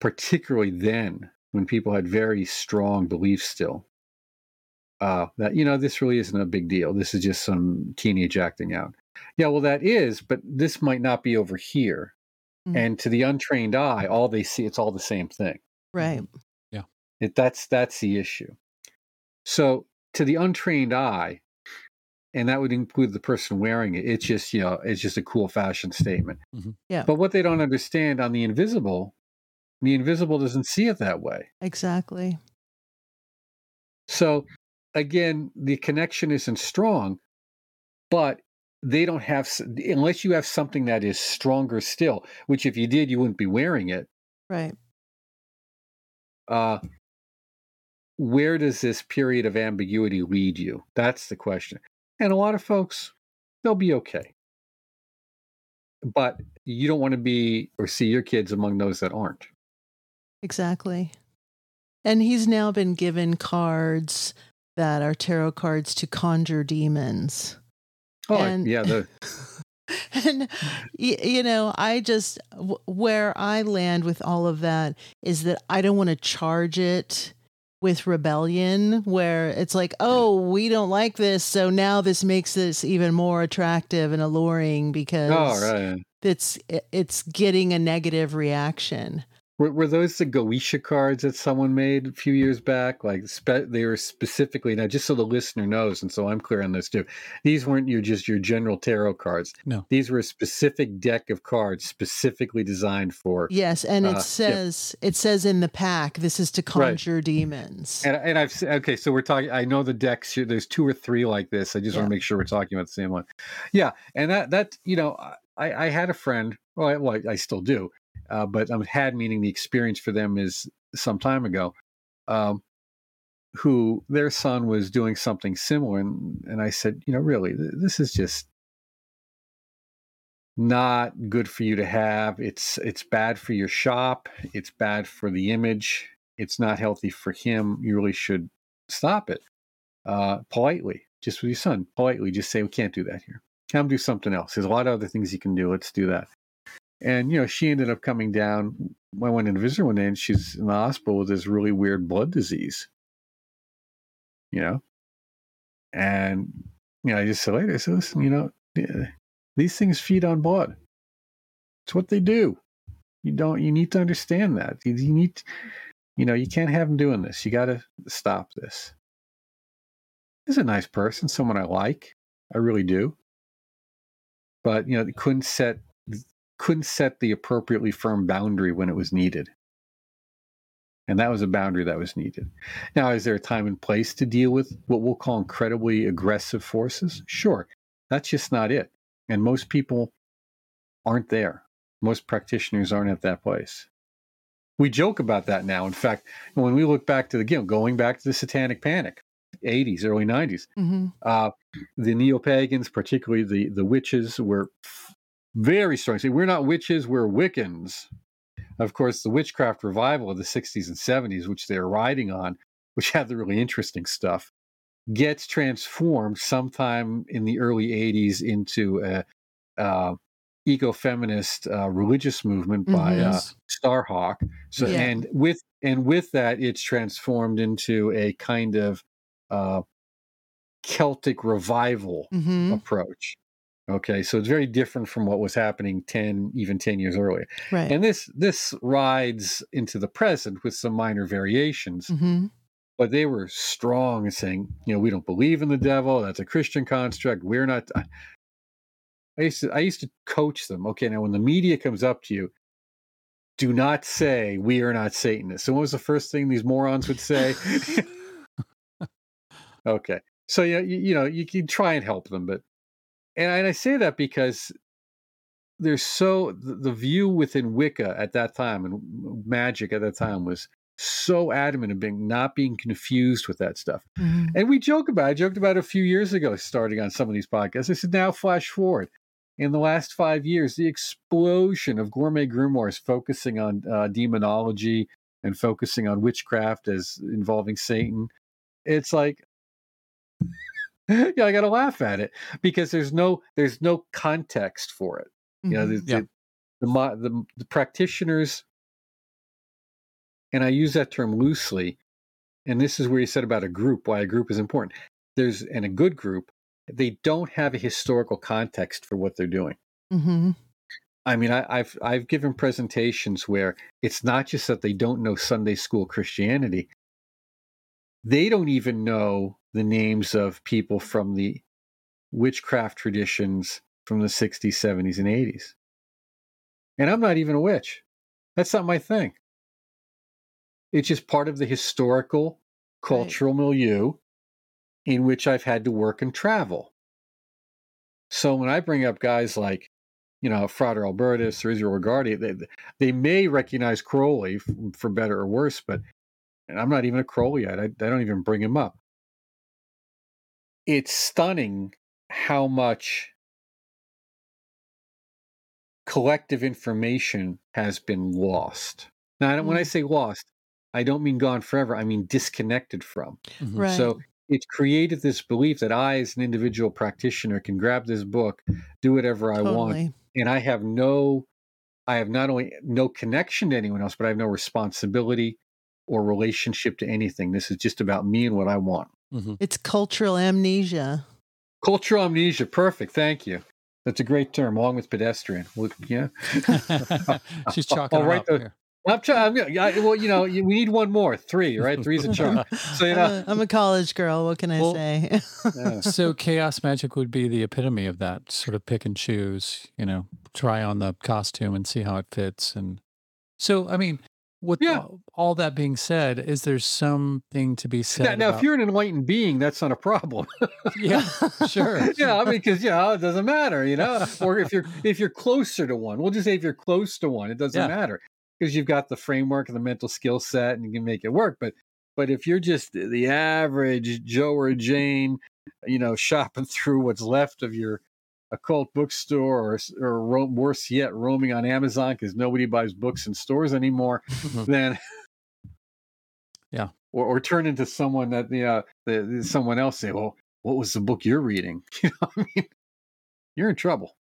particularly then when people had very strong beliefs still uh, that you know this really isn't a big deal. This is just some teenage acting out. Yeah well that is but this might not be over here mm-hmm. and to the untrained eye all they see it's all the same thing right yeah it, that's that's the issue so to the untrained eye and that would include the person wearing it it's just you know it's just a cool fashion statement mm-hmm. yeah but what they don't understand on the invisible the invisible doesn't see it that way. Exactly. So again, the connection isn't strong, but they don't have unless you have something that is stronger still, which if you did, you wouldn't be wearing it. Right. Uh where does this period of ambiguity lead you? That's the question. And a lot of folks, they'll be okay. But you don't want to be or see your kids among those that aren't. Exactly. And he's now been given cards that are tarot cards to conjure demons. Oh, and, yeah. The... and, you know, I just, where I land with all of that is that I don't want to charge it with rebellion where it's like oh we don't like this so now this makes this even more attractive and alluring oh, because oh, right. it's it's getting a negative reaction were, were those the Goetia cards that someone made a few years back? Like spe- they were specifically now, just so the listener knows, and so I'm clear on this too. These weren't you just your general tarot cards. No, these were a specific deck of cards specifically designed for. Yes, and it uh, says yeah. it says in the pack this is to conjure right. demons. And, and I've okay, so we're talking. I know the decks. Here, there's two or three like this. I just yeah. want to make sure we're talking about the same one. Yeah, and that that you know, I I had a friend. Well, I, well, I still do uh, but I've had meaning the experience for them is some time ago, um, who their son was doing something similar, and and I said, you know, really, this is just not good for you to have. It's it's bad for your shop. It's bad for the image. It's not healthy for him. You really should stop it uh, politely, just with your son. Politely, just say we can't do that here. Come do something else. There's a lot of other things you can do. Let's do that. And you know, she ended up coming down. I went in to visit one day, and she's in the hospital with this really weird blood disease. You know, and you know, I just said later, I said, listen, you know, these things feed on blood. It's what they do. You don't. You need to understand that. You, you need. To, You know, you can't have them doing this. You got to stop this. He's a nice person, someone I like. I really do. But, you know, they couldn't set couldn't set the appropriately firm boundary when it was needed. And that was a boundary that was needed. Now, is there a time and place to deal with what we'll call incredibly aggressive forces? Sure. That's just not it. And most people aren't there. Most practitioners aren't at that place. We joke about that now. In fact, when we look back to the you going back to the Satanic Panic, 80s, early 90s, mm-hmm. uh, the neo pagans, particularly the the witches, were very strong. See, we're not witches, we're Wiccans. Of course, the witchcraft revival of the 60s and 70s, which they're riding on, which had the really interesting stuff, gets transformed sometime in the early 80s into a, uh, eco-feminist uh, religious movement by mm-hmm. uh, Starhawk. So yeah. and with and with that, it's transformed into a kind of uh, Celtic revival mm-hmm. approach. Okay, so it's very different from what was happening ten, even ten years earlier. Right. And this this rides into the present with some minor variations. Mm-hmm. But they were strong in saying, you know, we don't believe in the devil. That's a Christian construct. We're not. I used to I used to coach them. Okay, now when the media comes up to you, do not say we are not Satanists. So what was the first thing these morons would say? okay, so yeah, you, you know you can try and help them, but and I, and I say that because there's so the, view within Wicca at that time and magic at that time was so adamant of being not being confused with that stuff. Mm-hmm. And we joke about it. I joked about it a few years ago, starting on some of these podcasts. I said, now flash forward in the last five years, the explosion of gourmet grimoires focusing on uh, demonology and focusing on witchcraft as involving Satan, it's like, yeah, I got to laugh at it because there's no there's no context for it. Mm-hmm. You know, the, yeah. the, the, the the practitioners, and I use that term loosely. And this is where you said about a group, why a group is important. There's in a good group, they don't have a historical context for what they're doing. Mm-hmm. I mean, I, have I've given presentations where it's not just that they don't know Sunday school Christianity; they don't even know the names of people from the witchcraft traditions from the 60s, 70s, and 80s. And I'm not even a witch. That's not my thing. It's just part of the historical, cultural right. milieu in which I've had to work and travel. So when I bring up guys like, you know, Frater Albertus or Israel Regardie, they, they may recognize Crowley for better or worse, but I'm not even a Crowleyite. I, I don't even bring him up. It's stunning how much collective information has been lost. Now, when I mm. say lost, I don't mean gone forever. I mean disconnected from. Mm-hmm. Right. So it's created this belief that I, as an individual practitioner, can grab this book, do whatever I totally. want, and I have no, I have not only no connection to anyone else, but I have no responsibility or relationship to anything. This is just about me and what I want. Mm-hmm. It's cultural amnesia. Cultural amnesia. Perfect. Thank you. That's a great term, along with pedestrian. Yeah. She's chalking I'll write the, here. I'm trying. I'm, I, well, you know, we need one more. Three, right? Three's a charm. So you know, I'm a, I'm a college girl. What can I well, say? yeah. So chaos magic would be the epitome of that. Sort of pick and choose. You know, try on the costume and see how it fits. And so, I mean, with yeah. all, all, that being said, is there something to be said? Now, now about... if you're an enlightened being, that's not a problem. yeah, sure. yeah, I mean, because yeah, it doesn't matter, you know. Or if you're if you're closer to one, we'll just say if you're close to one, it doesn't yeah. matter because you've got the framework and the mental skill set and you can make it work. But but if you're just the average Joe or Jane, you know, shopping through what's left of your occult bookstore or, or ro- worse yet, roaming on Amazon because nobody buys books in stores anymore, mm-hmm. then yeah, or, or turn into someone that the, uh, the someone else say, well, what was the book you're reading? You know, I mean, you're in trouble.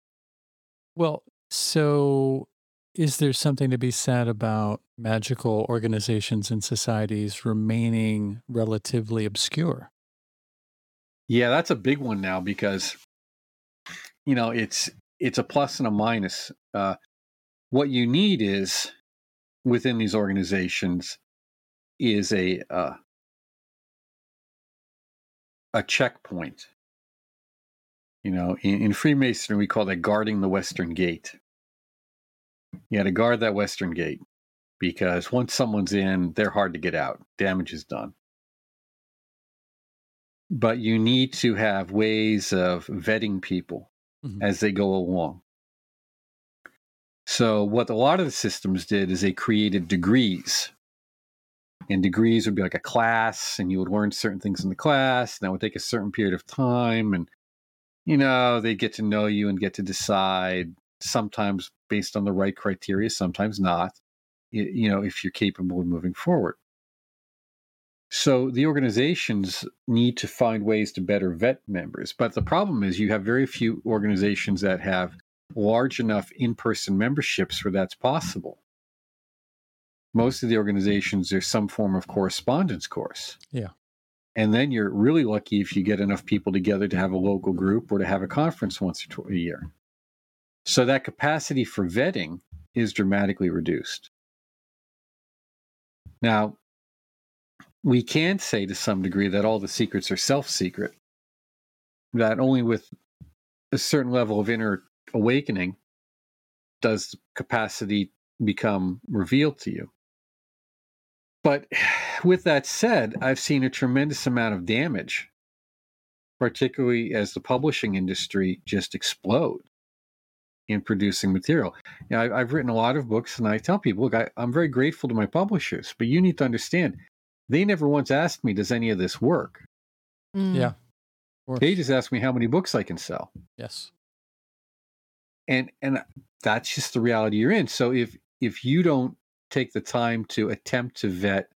Well, so is there something to be said about magical organizations and societies remaining relatively obscure? Yeah, that's a big one now because you know it's it's a plus and a minus. Uh, what you need is within these organizations is a uh, a checkpoint. You know, in, in Freemasonry, we call that guarding the Western Gate. You got to guard that Western Gate because once someone's in, they're hard to get out. Damage is done. But you need to have ways of vetting people mm-hmm. as they go along. So, what a lot of the systems did is they created degrees and degrees would be like a class and you would learn certain things in the class and that would take a certain period of time and you know they get to know you and get to decide sometimes based on the right criteria sometimes not you know if you're capable of moving forward so the organizations need to find ways to better vet members but the problem is you have very few organizations that have large enough in-person memberships where that's possible. Most of the organizations there's some form of correspondence course. Yeah. And then you're really lucky if you get enough people together to have a local group or to have a conference once a year. So that capacity for vetting is dramatically reduced. Now we can say to some degree that all the secrets are self-secret that only with a certain level of inner awakening does capacity become revealed to you but with that said, I've seen a tremendous amount of damage, particularly as the publishing industry just explodes in producing material. You know, I, have written a lot of books, and I tell people, look, I, I'm very grateful to my publishers, but you need to understand, they never once asked me, does any of this work? Mm. Yeah. They just ask me how many books I can sell. Yes. And and that's just the reality you're in. So if if you don't take the time to attempt to vet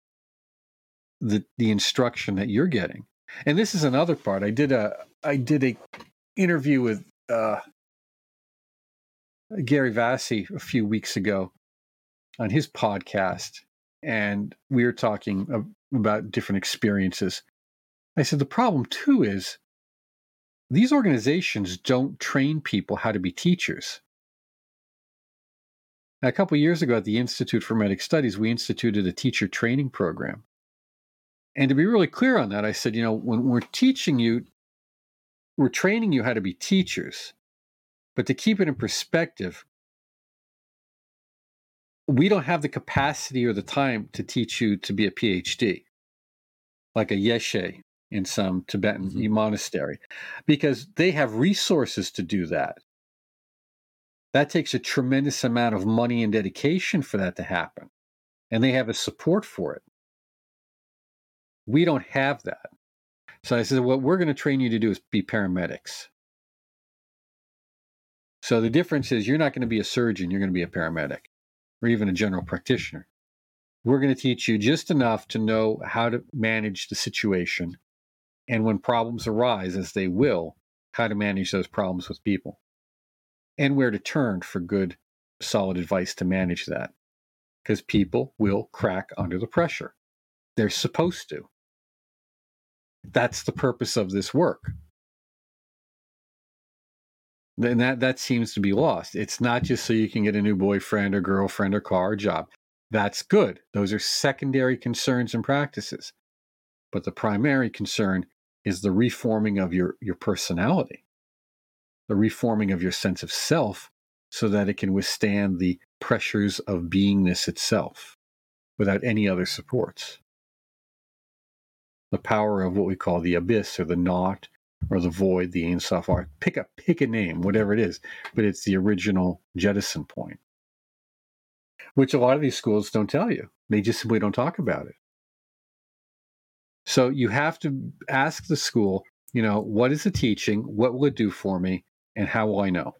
the the instruction that you're getting. And this is another part. I did a I did a interview with uh, Gary Vassie a few weeks ago on his podcast, and we were talking about different experiences. I said the problem too is these organizations don't train people how to be teachers. A couple years ago at the Institute for Hermetic Studies, we instituted a teacher training program. And to be really clear on that, I said, you know, when we're teaching you, we're training you how to be teachers. But to keep it in perspective, we don't have the capacity or the time to teach you to be a PhD, like a geshe in some Tibetan mm-hmm. monastery, because they have resources to do that that takes a tremendous amount of money and dedication for that to happen. And they have a support for it. We don't have that. So I said, what we're going to train you to do is be paramedics. So the difference is you're not going to be a surgeon, you're going to be a paramedic or even a general practitioner. We're going to teach you just enough to know how to manage the situation. And when problems arise, as they will, how to manage those problems with people and where to turn for good, solid advice to manage that. Because people will crack under the pressure. They're supposed to. That's the purpose of this work. And that, that seems to be lost. It's not just so you can get a new boyfriend or girlfriend or car or job. That's good. Those are secondary concerns and practices. But the primary concern is the reforming of your, your personality the reforming of your sense of self so that it can withstand the pressures of beingness itself without any other supports. The power of what we call the abyss or the naught or the void, the Ein Sof Aur. Pick a pick a name, whatever it is, but it's the original jettison point. Which a lot of these schools don't tell you. They just simply don't talk about it. So you have to ask the school, you know, what is the teaching? What will it do for me? And how will I know?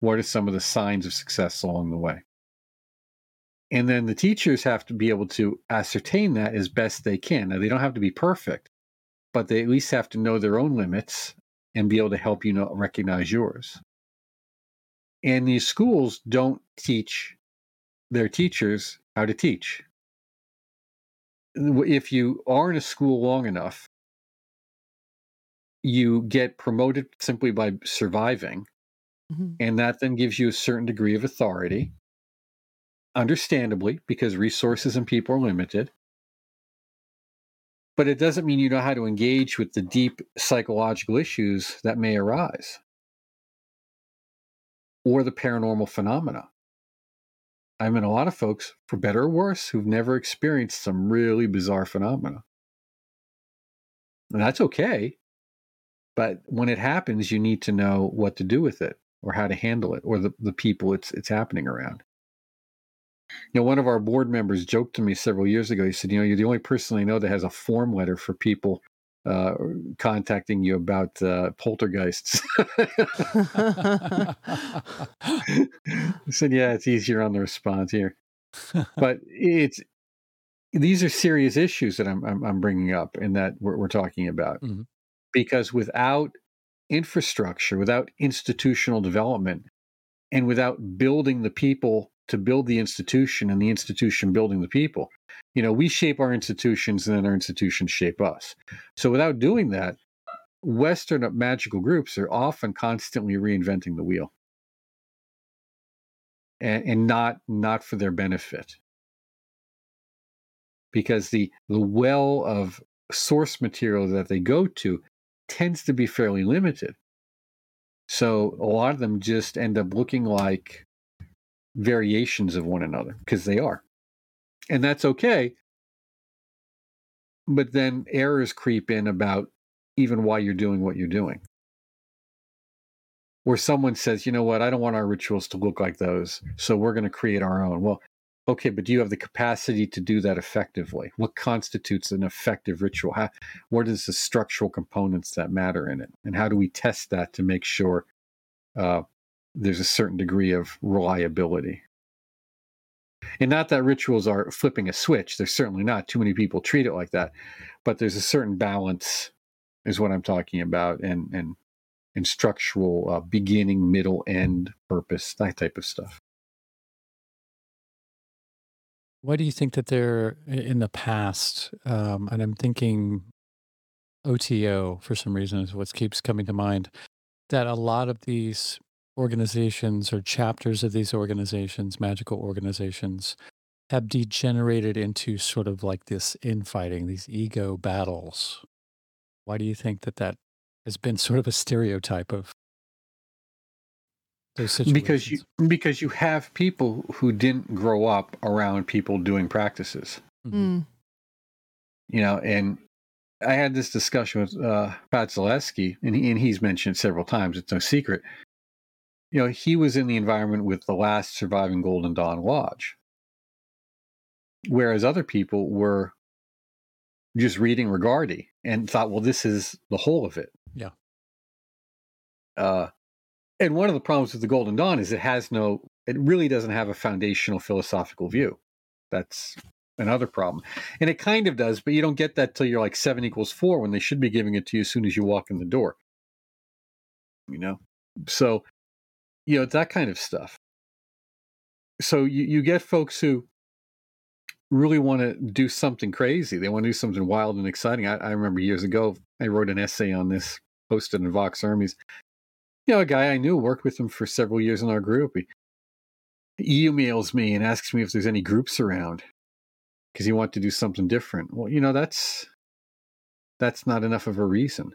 What are some of the signs of success along the way? And then the teachers have to be able to ascertain that as best they can. Now, they don't have to be perfect, but they at least have to know their own limits and be able to help you know, recognize yours. And these schools don't teach their teachers how to teach. If you are in a school long enough, you get promoted simply by surviving. Mm-hmm. And that then gives you a certain degree of authority. understandably, because resources and people are limited. But it doesn't mean you know how to engage with the deep psychological issues that may arise or the paranormal phenomena. I mean, a lot of folks, for better or worse, who've never experienced some really bizarre phenomena. And that's okay. But when it happens, you need to know what to do with it or how to handle it or the, the people it's it's happening around. You know, one of our board members joked to me several years ago. He said, "You know, you're the only person I know that has a form letter for people uh, contacting you about uh, poltergeists." I said, "Yeah, it's easier on the response here, but it's these are serious issues that I'm I'm, I'm bringing up and that we're, we're talking about mm-hmm. because without infrastructure, without institutional development, and without building the people to build the institution and the institution building the people. You know, we shape our institutions and then our institutions shape us. So without doing that, Western magical groups are often constantly reinventing the wheel. And, and not not for their benefit. Because the the well of source material that they go to tends to be fairly limited. So a lot of them just end up looking like variations of one another because they are. And that's okay. But then errors creep in about even why you're doing what you're doing. Where someone says, you know what, I don't want our rituals to look like those. So we're going to create our own. Well, okay, but do you have the capacity to do that effectively? What constitutes an effective ritual? How, what is the structural components that matter in it? And how do we test that to make sure uh, there's a certain degree of reliability? And not that rituals are flipping a switch. They're certainly not. Too many people treat it like that. But there's a certain balance, is what I'm talking about, and and and structural uh, beginning, middle, end, purpose, that type of stuff. Why do you think that they're in the past? Um, and I'm thinking OTO for some reason is what keeps coming to mind. That a lot of these organizations or chapters of these organizations, magical organizations, have degenerated into sort of like this infighting, these ego battles. Why do you think that that has been sort of a stereotype of those situations? Because you because you have people who didn't grow up around people doing practices. Mm. You know, and I had this discussion with uh, Pat Zalewski, and, he, and he's mentioned several times. It's no secret you know, he was in the environment with the last surviving Golden Dawn Lodge. Whereas other people were just reading Regardie and thought, well, this is the whole of it. Yeah. Uh, and one of the problems with the Golden Dawn is it has no, it really doesn't have a foundational philosophical view. That's another problem. And it kind of does, but you don't get that till you're like seven equals four when they should be giving it to you as soon as you walk in the door. You know? So you know that kind of stuff. So you, you get folks who really want to do something crazy. They want to do something wild and exciting. I, I, remember years ago i wrote an essay on this posted in vox hermes. You know a guy i knew worked with him for several years in our group. He, he emails me and asks me if there's any groups around because he wanted to do something different. Well you know that's that's not enough of a reason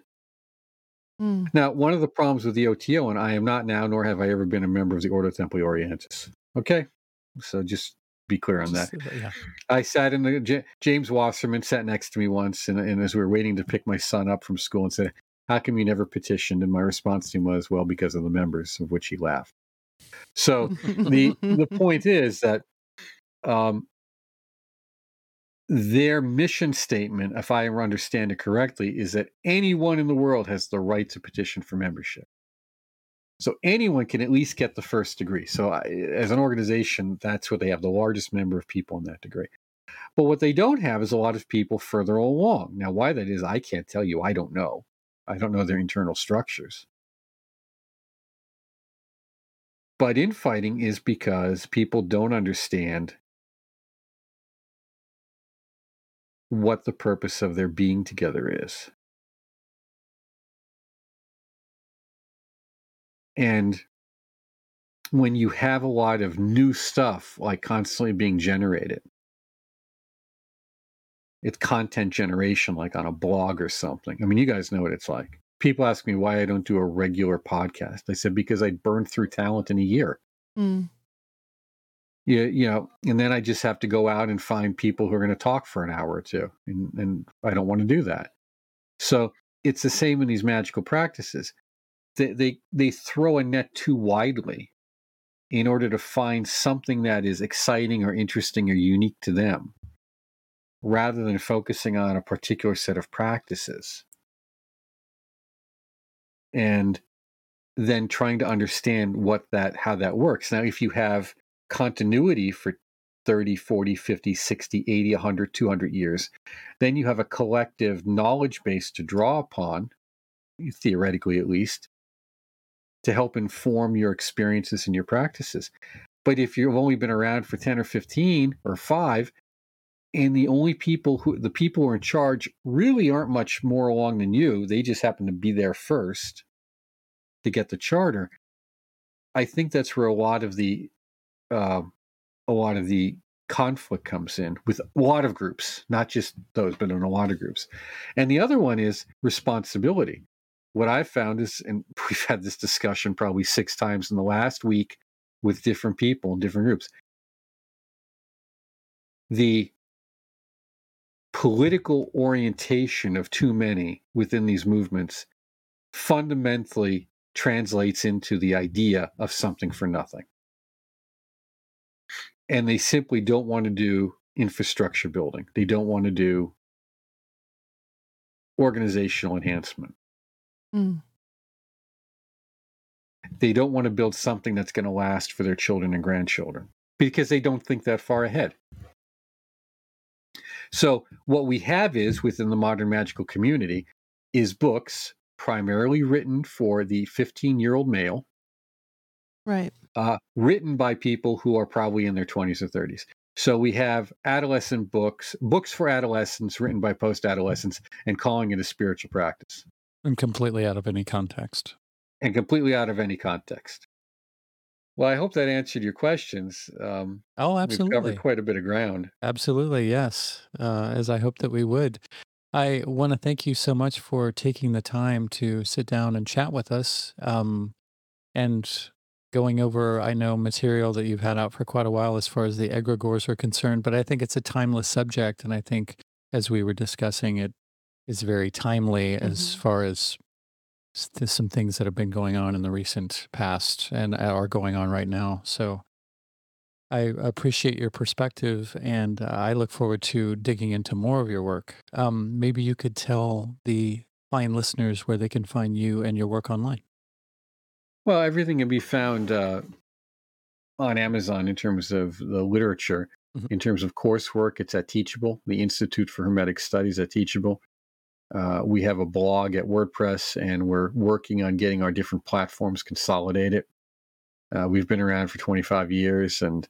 Mm. Now, one of the problems with the OTO, and I am not now, nor have I ever been a member of the Ordo Templi Orientis. Okay, so just be clear on that. Yeah. I sat in the J- James Wasserman sat next to me once, and, and, as we were waiting to pick my son up from school, and said, "How come you never petitioned?" And my response to him was, "Well, because of the members," of which he laughed. So the the point is that um, their mission statement, if I understand it correctly, is that anyone in the world has the right to petition for membership. So anyone can at least get the first degree. So I, as an organization, that's what they have the largest number of people in that degree. But what they don't have is a lot of people further along. Now, why that is, I can't tell you. I don't know. I don't know their internal structures. But infighting is because people don't understand what the purpose of their being together is. And when you have a lot of new stuff like constantly being generated, it's content generation like on a blog or something. I mean, you guys know what it's like. People ask me why I don't do a regular podcast. I said because I burned through talent in a year. Mm. You, you know, and then I just have to go out and find people who are going to talk for an hour or two, and, and I don't want to do that. So it's the same in these magical practices. They, they they throw a net too widely in order to find something that is exciting or interesting or unique to them, rather than focusing on a particular set of practices. And then trying to understand what that how that works. Now, if you have continuity for 30, 40, 50, 60, 80, 100, 200 years, then you have a collective knowledge base to draw upon, theoretically at least, to help inform your experiences and your practices. But if you've only been around for 10 or 15 or 5, and the only people who the people who are in charge really aren't much more along than you, they just happen to be there first to get the charter. I think that's where a lot of the uh, a lot of the conflict comes in with a lot of groups, not just those, but in a lot of groups. And the other one is responsibility. What I've found is, and we've had this discussion probably six times in the last week with different people in different groups. The political orientation of too many within these movements fundamentally translates into the idea of something for nothing and they simply don't want to do infrastructure building. They don't want to do organizational enhancement. Mm. They don't want to build something that's going to last for their children and grandchildren because they don't think that far ahead. So, what we have is within the modern magical community is books primarily written for the 15 year old male Right. uh, written by people who are probably in their 20s or 30s. So we have adolescent books, books for adolescents written by post adolescents, and calling it a spiritual practice And completely out of any context. and completely out of any context. Well, I hope that answered your questions. Um, Oh, we've absolutely. covered quite a bit of ground. Absolutely, yes. Uh, as I hope that we would. I want to thank you so much for taking the time to sit down and chat with us um, and going over, I know, material that you've had out for quite a while as far as the egregores are concerned, but I think it's a timeless subject. And I think as we were discussing, it is very timely as Mhm. far as s- some things that have been going on in the recent past and are going on right now. So I appreciate your perspective, and uh, I look forward to digging into more of your work. Um, maybe you could tell the fine listeners where they can find you and your work online. Well, everything can be found uh, on Amazon in terms of the literature. Mhm. In terms of coursework, it's at Teachable, the Institute for Hermetic Studies at Teachable. Uh, we have a blog at WordPress, and we're working on getting our different platforms consolidated. Uh, we've been around for 25 years, and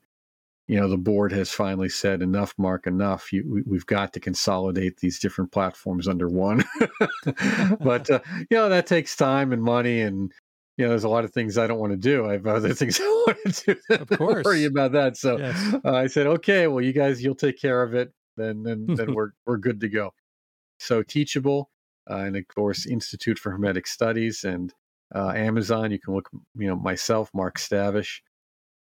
you know the board has finally said enough, Mark, enough. You, we, we've got to consolidate these different platforms under one. but uh, you know that takes time and money, and you know there's a lot of things I don't want to do. I have other things I want to do. Of course. worry about that. So Yes. uh, I said, okay, well, you guys, you'll take care of it. Then, then, then we're we're good to go. So Teachable, uh, and of course Institute for Hermetic Studies and uh, Amazon. You can look, you know, myself, Mark Stavish,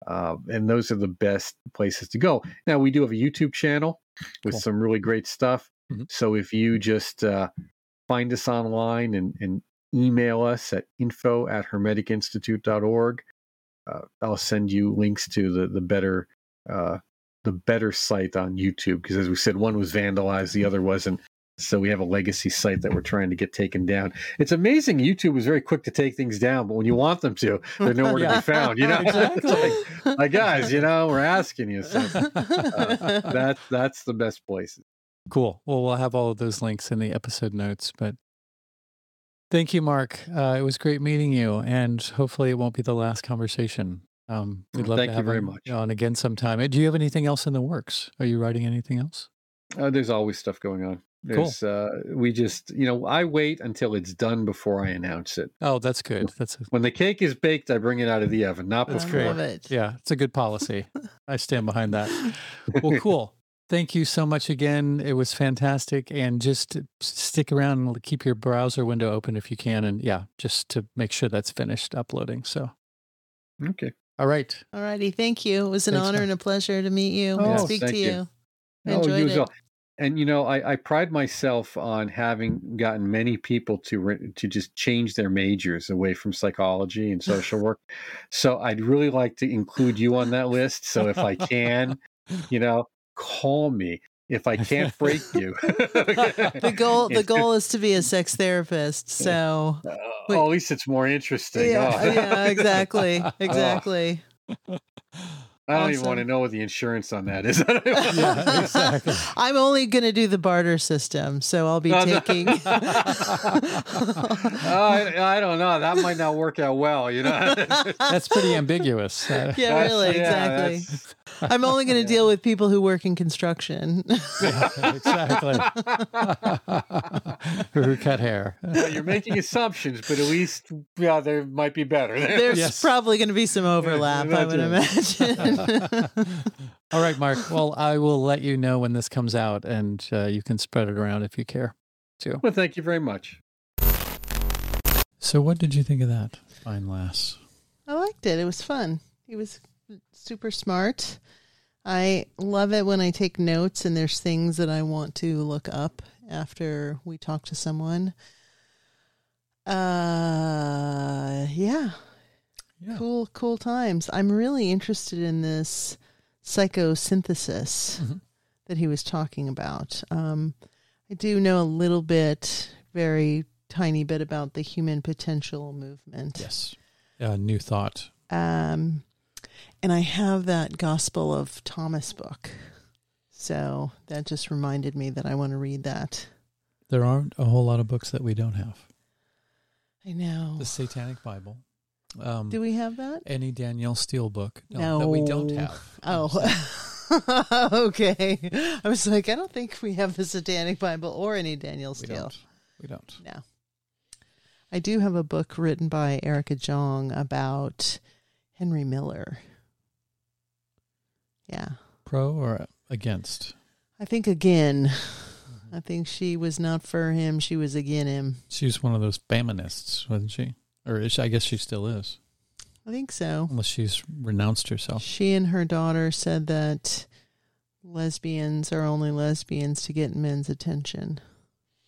uh, and those are the best places to go. Now we do have a YouTube channel with Cool. some really great stuff. Mhm. So if you just uh, find us online and, and email us at info at hermeticinstitute.org, uh, I'll send you links to the the better uh, the better site on YouTube because as we said, one was vandalized, the other wasn't. So we have a legacy site that we're trying to get taken down. It's amazing YouTube is very quick to take things down, but when you want them to, they're nowhere to be found. You know, Exactly. it's like, like guys, you know, we're asking you. So uh, that that's the best places. Cool. Well, we'll have all of those links in the episode notes. But thank you, Mark. Uh, it was great meeting you, and hopefully, it won't be the last conversation. Um, we'd love Thank to you have very much. on again sometime. Do you have anything else in the works? Are you writing anything else? Uh, there's always stuff going on. There's, uh, we just, you know, I wait until it's done before I announce it. Oh, that's good. That's a, When the cake is baked, I bring it out of the oven, not That's I before. great. love it. yeah, it's a good policy. I stand behind that. Well, cool. Thank you so much again. It was fantastic. And just stick around and keep your browser window open if you can. And yeah, just to make sure that's finished uploading. So, Okay. all right. All righty. Thank you. It was an Thanks, honor Mel. and a pleasure to meet you Oh, and speak to you. you. I Oh, enjoyed you as it. well. And you know, I, I pride myself on having gotten many people to re- to just change their majors away from psychology and social work. So I'd really like to include you on that list. So if I can, you know, call me. If I can't break you, The goal the goal is to be a sex therapist. So Uh, oh, at least it's more interesting. yeah, Oh. yeah, exactly. Exactly. I don't even want to know what the insurance on that is. Yeah, exactly. I'm only going to do the barter system, so I'll be No, no. taking. Oh, I, I don't know. That might not work out well. You know. That's pretty ambiguous. Uh, yeah, really, yeah, exactly. that's- I'm only going to deal with people who work in construction. exactly. Who cut hair. Well, you're making assumptions, but at least yeah, there might be better. There's Yes. probably going to be some overlap, I would imagine. All right, Mark. Well, I will let you know when this comes out and uh, you can spread it around if you care to. well, thank you very much. So, what did you think of that, fine lass? I liked it. It was fun. He was super smart. I love it when I take notes and there's things that I want to look up after we talk to someone. Uh, yeah, Yeah. cool, cool times. I'm really interested in this psychosynthesis Mhm. that he was talking about. Um, I do know a little bit, very tiny bit about the human potential movement. Yes. Uh, new thought. Um, and I have that Gospel of Thomas book. So that just reminded me that I want to read that. There aren't a whole lot of books that we don't have. I know. The Satanic Bible. Um, Do we have that? any Danielle Steel book? that we don't have. Oh, okay. I was like, I don't think we have the Satanic Bible or any Daniel we Steel. don't. We don't. No. I do have a book written by Erica Jong about Henry Miller. Yeah. Pro or against? I think again, I think she was not for him. She was again him. She was one of those feminists, wasn't she? Or is she, I guess she still is, I think so. unless she's renounced herself. She and her daughter said that lesbians are only lesbians to get men's attention,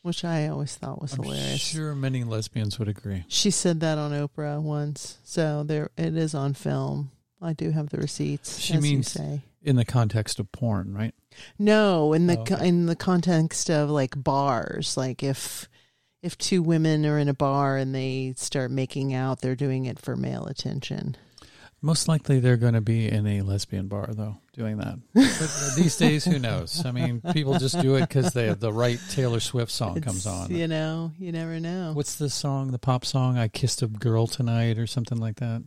which I always thought was hilarious. I'm hilarious. sure many lesbians would agree. She said that on Oprah once, so there it is on film. I do have the receipts. She as you means- say. In the context of porn, right? No, in the Oh, okay. in the context of like bars, like if if two women are in a bar and they start making out, they're doing it for male attention. Most likely they're going to be in a lesbian bar, though, doing that. But these days, who knows? I mean, people just do it because they the right Taylor Swift song comes on. You know, you never know. What's the song, the pop song, I Kissed a Girl Tonight or something like that?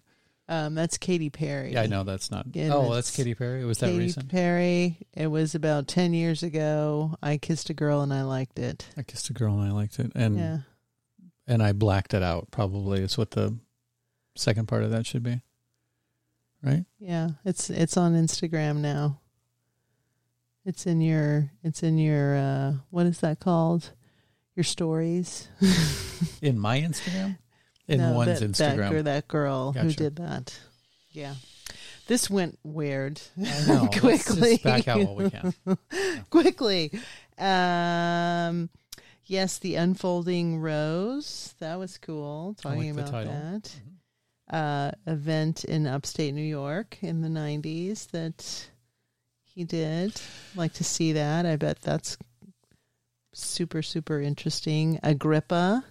Um, that's Katy Perry. Yeah, I know that's not. Again, oh, that's Katy Perry? It Was that Katy recent? Perry. It was about ten years ago. I kissed a girl and I liked it. I Kissed a Girl and I liked it. And yeah. and I blacked it out, probably, is what the second part of that should be. Right? Yeah, it's it's on Instagram now. It's in your it's in your uh what is that called? Your stories. In my Instagram? In No, one's that, Instagram. That, girl, that girl who did that. Yeah. This went weird. I know. Let's Quickly. just back out while we can. Quickly. Um yes, the unfolding rose. That was cool. Like Talking the about that. Uh event in upstate New York in the nineties that he did. Like to see that. I bet that's super, super interesting. Agrippa.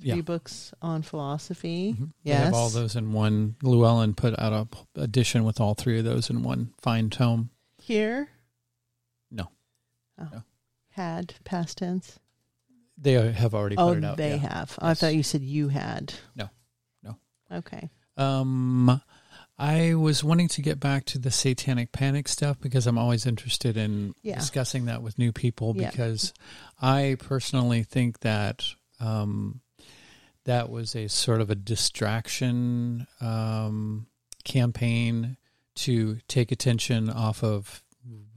Three Yeah. books on philosophy. Mhm. They have all those in one. Llewellyn put out a edition with all three of those in one fine tome. Here? No. Oh. No. Had past tense. They have already put Oh, it out. they yeah. have. I thought you said you had. No. No. Okay. Um, I was wanting to get back to the satanic panic stuff because I'm always interested in Yeah. discussing that with new people because I personally think that um, that was a sort of a distraction um, campaign to take attention off of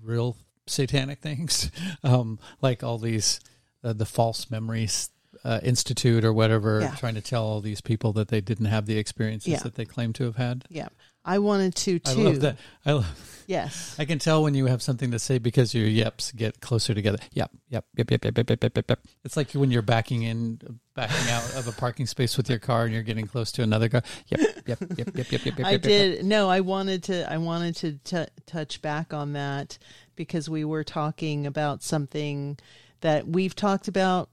real satanic things, um, like all these uh, the false memories. Uh, institute or whatever, Yeah. trying to tell all these people that they didn't have the experiences Yeah. that they claim to have had. Yeah. I wanted to too. I love that. I love, Yes. I can tell when you have something to say because your yeps get closer together. Yep, yep, yep, yep, yep, yep, yep, yep, yep, yep. It's like when you're backing in, backing out of a parking space with your car, and you're getting close to another car. Yep, yep, yep, yep, yep, yep, yep. I yep, yep. did. No, I wanted to. I wanted to t- touch back on that because we were talking about something that we've talked about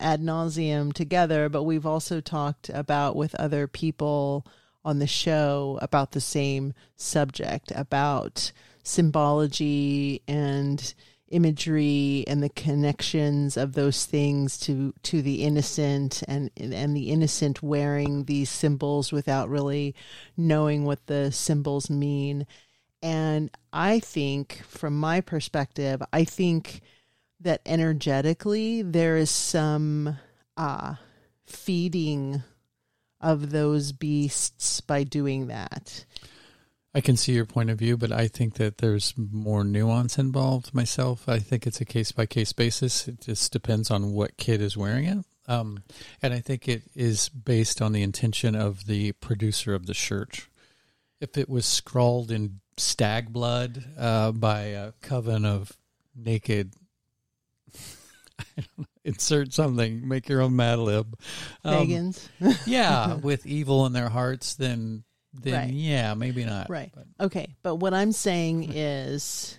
ad nauseum together, but we've also talked about with other people on the show about the same subject about symbology and imagery and the connections of those things to to the innocent and and the innocent wearing these symbols without really knowing what the symbols mean. And i think from my perspective i think that energetically there is some uh feeding of those beasts by doing that I can see your point of view, but I think that there's more nuance involved myself. I think it's a case by case basis. It just depends on what kid is wearing it. Um, and I think it is based on the intention of the producer of the shirt. If it was scrawled in stag blood uh, by a coven of naked, I don't know, insert something, make your own Mad Lib. Um, pagans yeah, with evil in their hearts, then then Right. yeah, maybe not. Right. But Okay, but what I'm saying is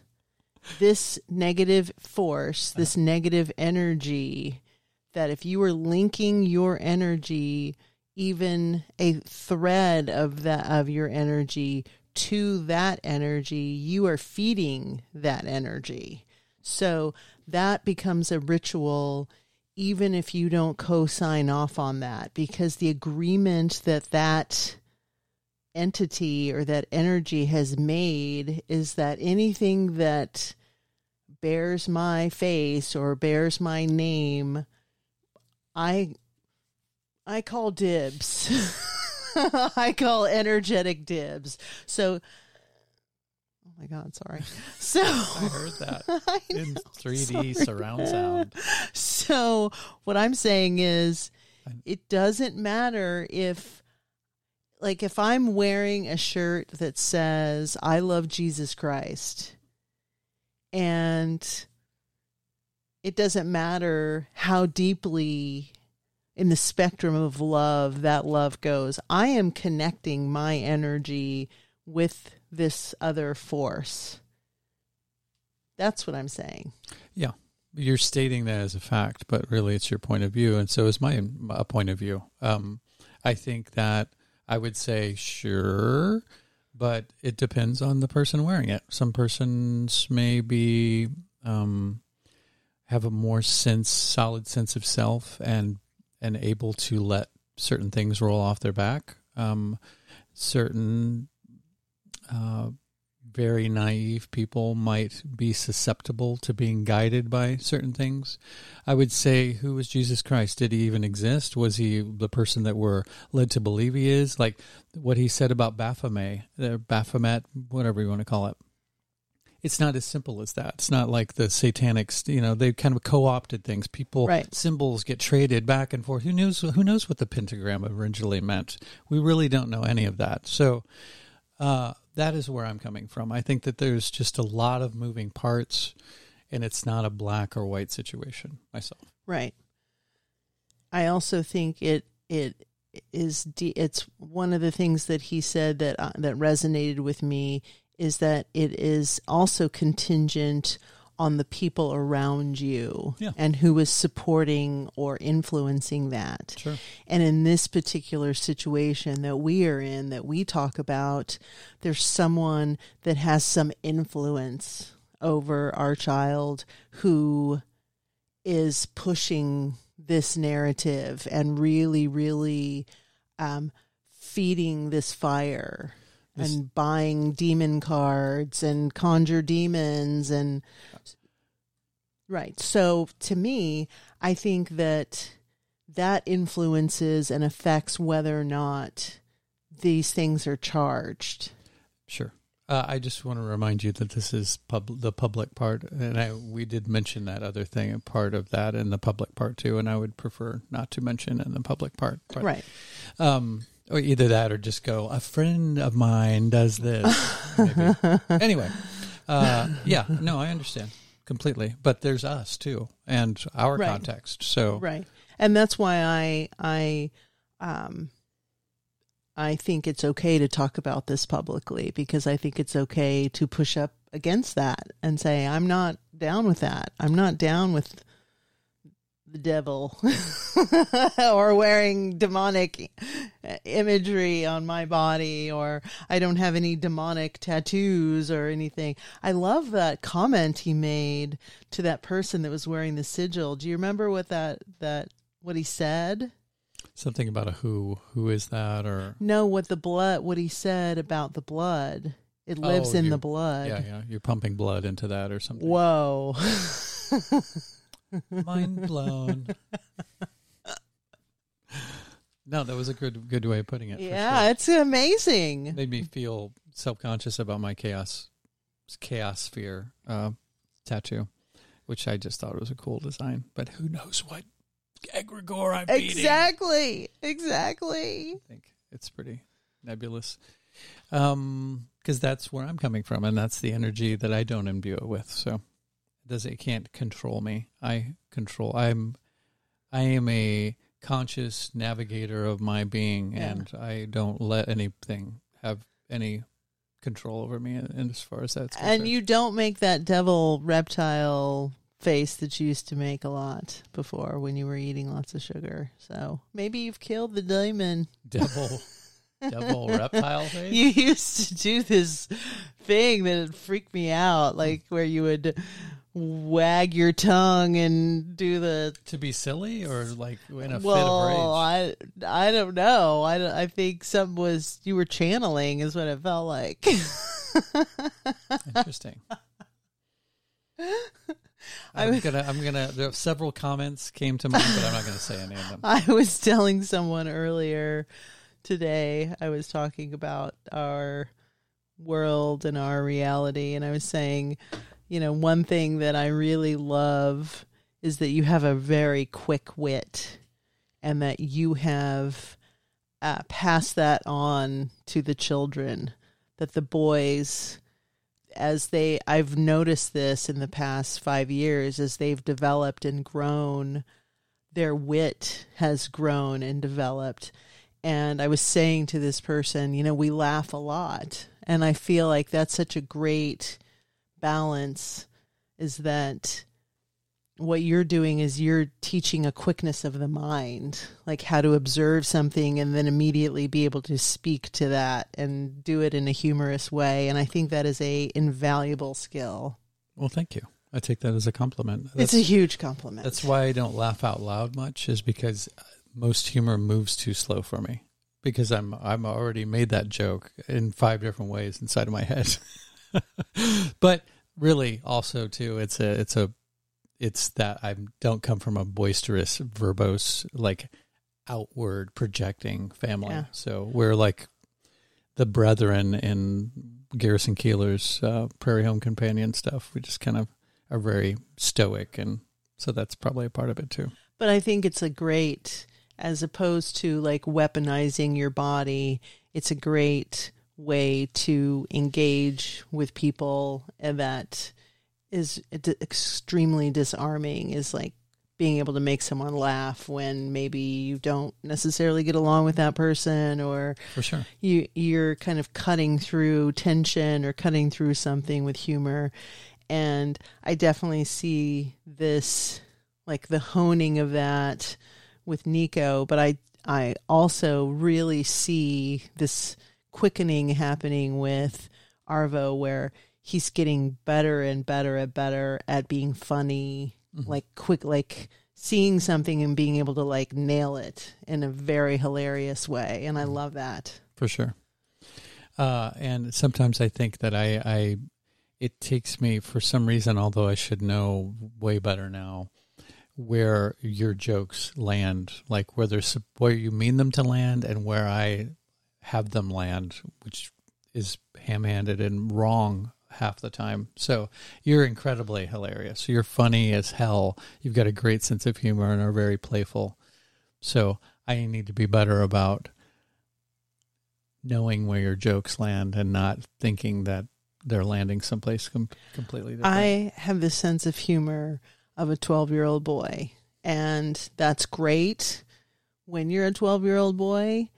this negative force, this negative energy that if you were linking your energy even a thread of that of your energy to that energy, you are feeding that energy. So that becomes a ritual even if you don't co-sign off on that because the agreement that that entity or that energy has made is that anything that bears my face or bears my name i i call dibs. I call energetic dibs. So my god sorry so I heard that I in 3D sorry. surround sound. so what I'm saying is it doesn't matter if like if I'm wearing a shirt that says I love Jesus Christ and it doesn't matter how deeply in the spectrum of love that love goes. I am connecting my energy with this other force. That's what I'm saying. Yeah. You're stating that as a fact, but really it's your point of view, and so is my a point of view. Um, I think that I would say sure, but it depends on the person wearing it. Some persons may be um, have a more sense, solid sense of self, and and able to let certain things roll off their back. Um, certain uh, very naive people might be susceptible to being guided by certain things. I would say, who was Jesus Christ? Did he even exist? Was he the person that we're led to believe he is? Like what he said about Baphomet, uh, Baphomet, whatever you want to call it. It's not as simple as that. It's not like the satanics. You know, they kind of co-opted things. People Right. symbols get traded back and forth. Who knows? Who knows what the pentagram originally meant? We really don't know any of that. So uh, that is where I'm coming from. I think that there's just a lot of moving parts, and it's not a black or white situation. Myself, Right. I also think it it is de- it's one of the things that he said that uh, that resonated with me is that it is also contingent on the people around you Yeah. and who is supporting or influencing that. sure. And in this particular situation that we are in, that we talk about, there's someone that has some influence over our child who is pushing this narrative and really, really um, feeding this fire. And buying demon cards and conjure demons and right. So to me, I think that that influences and affects whether or not these things are charged. Sure. Uh, I just want to remind you that this is pub- the public part, and I, we did mention that other thing, a part of that in the public part too, and I would prefer not to mention in the public part. But, Right. Um, or either that, or just go. A friend of mine does this. anyway, uh, yeah, no, I understand completely, but there's us too, and our Right. context. So Right. And that's why I I um I think it's okay to talk about this publicly because I think it's okay to push up against that and say I'm not down with that. I'm not down with the devil or wearing demonic imagery on my body or I don't have any demonic tattoos or anything. I love that comment he made to that person that was wearing the sigil. Do you remember what that that what he said? something about a who, who is that, or No, what the blood what he said about the blood. It oh, lives Oh, in the blood. yeah, yeah, you're pumping blood into that or something. Whoa. Mind blown. no, that was a good good way of putting it. yeah, sure. it's amazing. made me feel self conscious about my chaos chaos sphere uh, tattoo, which I just thought was a cool design. But who knows what egregore I'm beating? Exactly. Exactly. I think it's pretty nebulous. Um, because that's where I'm coming from, and that's the energy that I don't imbue it with. So it does it can't control me. I control. I'm I am a conscious navigator of my being, Yeah. and I don't let anything have any control over me. And as far as that's And you don't make that devil reptile face that you used to make a lot before when you were eating lots of sugar. So maybe you've killed the demon. devil devil reptile face. You used to do this thing that freaked me out, like where you would wag your tongue and do the to be silly or like in a well, fit of rage. I I don't know. I I think some was you were channeling is what it felt like. Interesting. I'm gonna. I'm gonna. There are several comments came to mind, but I'm not gonna say any of them. I was telling someone earlier today, I was talking about our world and our reality, and I was saying, you know, one thing that I really love is that you have a very quick wit and that you have uh, passed that on to the children, that the boys as they I've noticed this in the past 5 years as they've developed and grown their wit has grown and developed. And I was saying to this person, you know, we laugh a lot. And I feel like that's such a great balance is that what you're doing is you're teaching a quickness of the mind, like how to observe something and then immediately be able to speak to that and do it in a humorous way. And I think that is a invaluable skill. Well, thank you. I take that as a compliment. it's That's, a huge compliment. that's why I don't laugh out loud much, is because most humor moves too slow for me. Because I'm I'm already made that joke in five different ways inside of my head. but really, also too, it's a it's a it's that I don't come from a boisterous, verbose, like outward projecting family. Yeah. So we're like the brethren in Garrison Keillor's uh, Prairie Home Companion stuff. We just kind of are very stoic, and so that's probably a part of it too. But I think it's a great, as opposed to like weaponizing your body, it's a great way to engage with people that is d- extremely disarming is like being able to make someone laugh when maybe you don't necessarily get along with that person or For sure. you you're kind of cutting through tension or cutting through something with humor and i definitely see this like the honing of that with nico but i i also really see this quickening happening with arvo where he's getting better and better and better at being funny like quick like seeing something and being able to like nail it in a very hilarious way and i love that. For sure. Uh, and sometimes I think that I, I, it takes me for some reason, although I should know way better now, where your jokes land, like where there's where you mean them to land and where I have them land, which is ham-handed and wrong half the time. So you're incredibly hilarious. You're funny as hell. You've got a great sense of humor and are very playful. So I need to be better about knowing where your jokes land and not thinking that they're landing someplace com- completely different. I have the sense of humor of a 12 year old boy, and that's great when you're a 12 year old boy.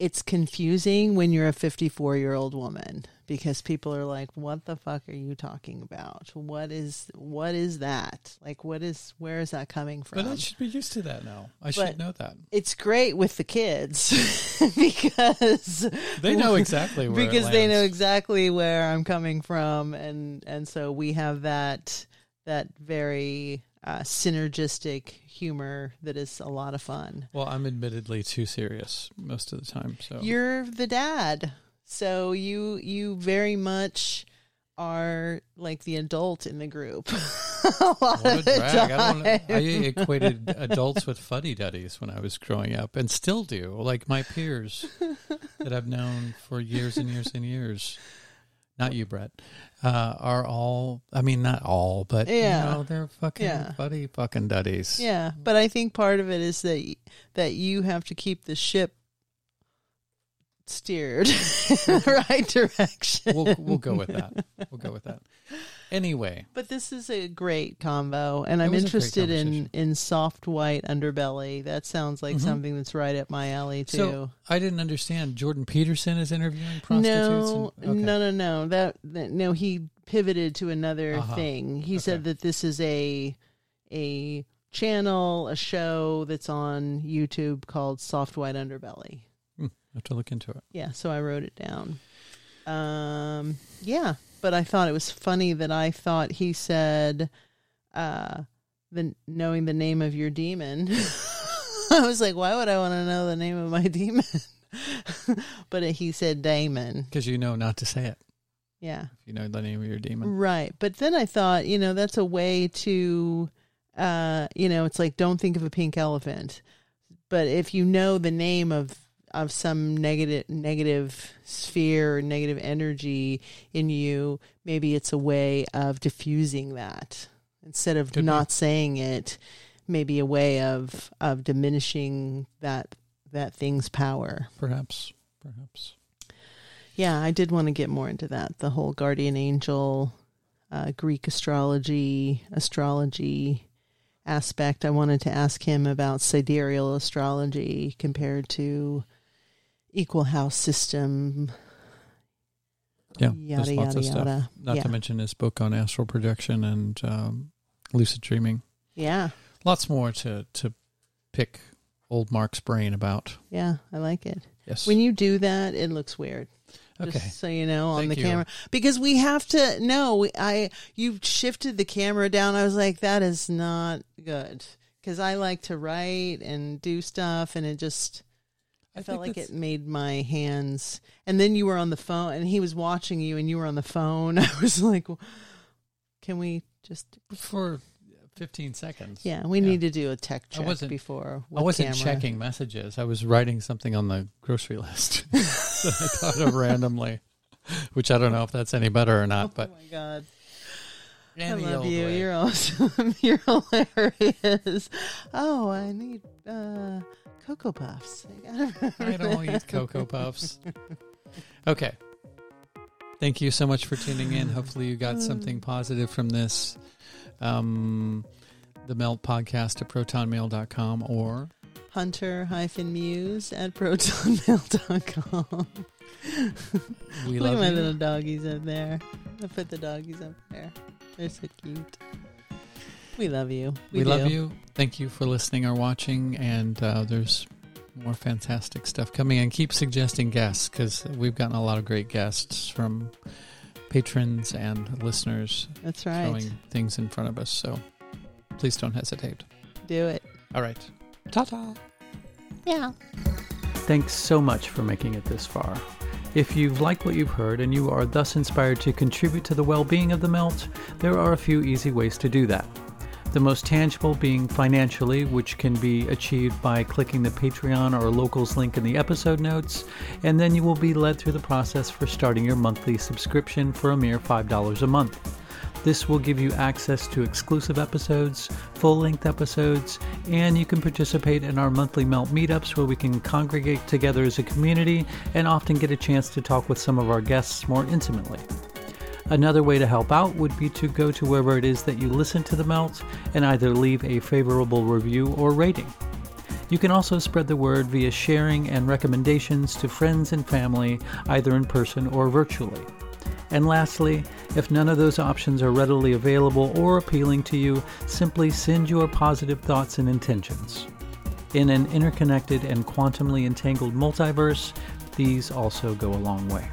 It's confusing when you're a 54 year old woman because people are like, "What the fuck are you talking about? What is what is that? Like, what is where is that coming from?" But I should be used to that now. I But- should know that. it's great with the kids because They know exactly where because they know exactly where I'm coming from, and and so we have that that very uh, synergistic humor that is a lot of fun. Well, I'm admittedly too serious most of the time. So You're the dad, so you you very much are like the adult in the group. a lot What a drag. I, I equated adults with fuddy duddies when I was growing up and still do. Like my peers that I've known for years and years and years. Not you, Brett. Uh, are all, I mean, not all, but, Yeah. you know, they're fucking Yeah. fuddy fucking duddies. Yeah, but I think part of it is that that you have to keep the ship steered in the right direction. We'll, we'll go with that. We'll go with that. Anyway, But this is a great combo, and I'm was a great interested in in soft white underbelly. That sounds like Mhm. something that's right up my alley too. so I didn't understand. Jordan Peterson is interviewing prostitutes. no, and, okay. no, no, no. That, that no, he pivoted to another Uh-huh. thing. He Okay. said that this is a a channel, a show that's on YouTube called Soft White Underbelly. I have to look into it. Yeah, so I wrote it down. Um, yeah, but I thought it was funny that I thought he said, uh, the knowing the name of your demon. I was like, why would I want to know the name of my demon? but he said Damon. Because you know not to say it. Yeah, If you know the name of your demon. right. But then I thought, you know, that's a way to, uh, you know, it's like don't think of a pink elephant, but if you know the name of of some negative negative sphere or negative energy in you, maybe it's a way of diffusing that instead of Could be. not saying it. Maybe a way of of diminishing that that thing's power. Perhaps. Perhaps. Yeah, I did want to get more into that. The whole guardian angel, uh, Greek astrology, astrology aspect. I wanted to ask him about sidereal astrology compared to equal house system. Yeah. Yada, there's lots yada, of stuff. yada. Not Yeah. to mention his book on astral projection and um, lucid dreaming. Yeah, Lots more to, to pick old Mark's brain about. yeah, I like it. Yes. When you do that, it looks weird. okay. Just so you know, on Thank the you. camera, because we have to. No, I you shifted the camera down. I was like, that is not good because I like to write and do stuff, and it just. I, felt like it made my hands. And then you were on the phone, and he was watching you, and you were on the phone. I was like, "Can we just?" For 15 seconds. Yeah, we Yeah. need to do a tech check I wasn't- before. I wasn't camera. checking messages. I was writing something on the grocery list that I thought of randomly, which I don't know if that's any better or not, but oh my god. I love you. way. You're awesome. You're hilarious. Oh, I need uh, Cocoa Puffs. I, gotta I remember don't eat Cocoa Puffs. Okay. Thank you so much for tuning in. Hopefully, you got something positive from this. Um, the Melt Podcast at protonmail.com or Hunter hyphen muse at protonmail.com. we Look at my you. little doggies up there. I put the doggies up there. They're so cute. We love you. We, love you. Thank you for listening or watching. And uh, there's more fantastic stuff coming. And keep suggesting guests because we've gotten a lot of great guests from patrons and listeners That's right. throwing things in front of us. So please don't hesitate. Do it. All right. Ta ta. Yeah. Thanks so much for making it this far. If you've liked what you've heard and you are thus inspired to contribute to the well being of the melt, there are a few easy ways to do that. The most tangible being financially, which can be achieved by clicking the Patreon or Locals link in the episode notes, and then you will be led through the process for starting your monthly subscription for a mere $5 a month. This will give you access to exclusive episodes, full length episodes, and you can participate in our monthly Melt meetups where we can congregate together as a community and often get a chance to talk with some of our guests more intimately. Another way to help out would be to go to wherever it is that you listen to the Melt and either leave a favorable review or rating. You can also spread the word via sharing and recommendations to friends and family, either in person or virtually. And lastly, if none of those options are readily available or appealing to you, simply send your positive thoughts and intentions. In an interconnected and quantumly entangled multiverse, these also go a long way.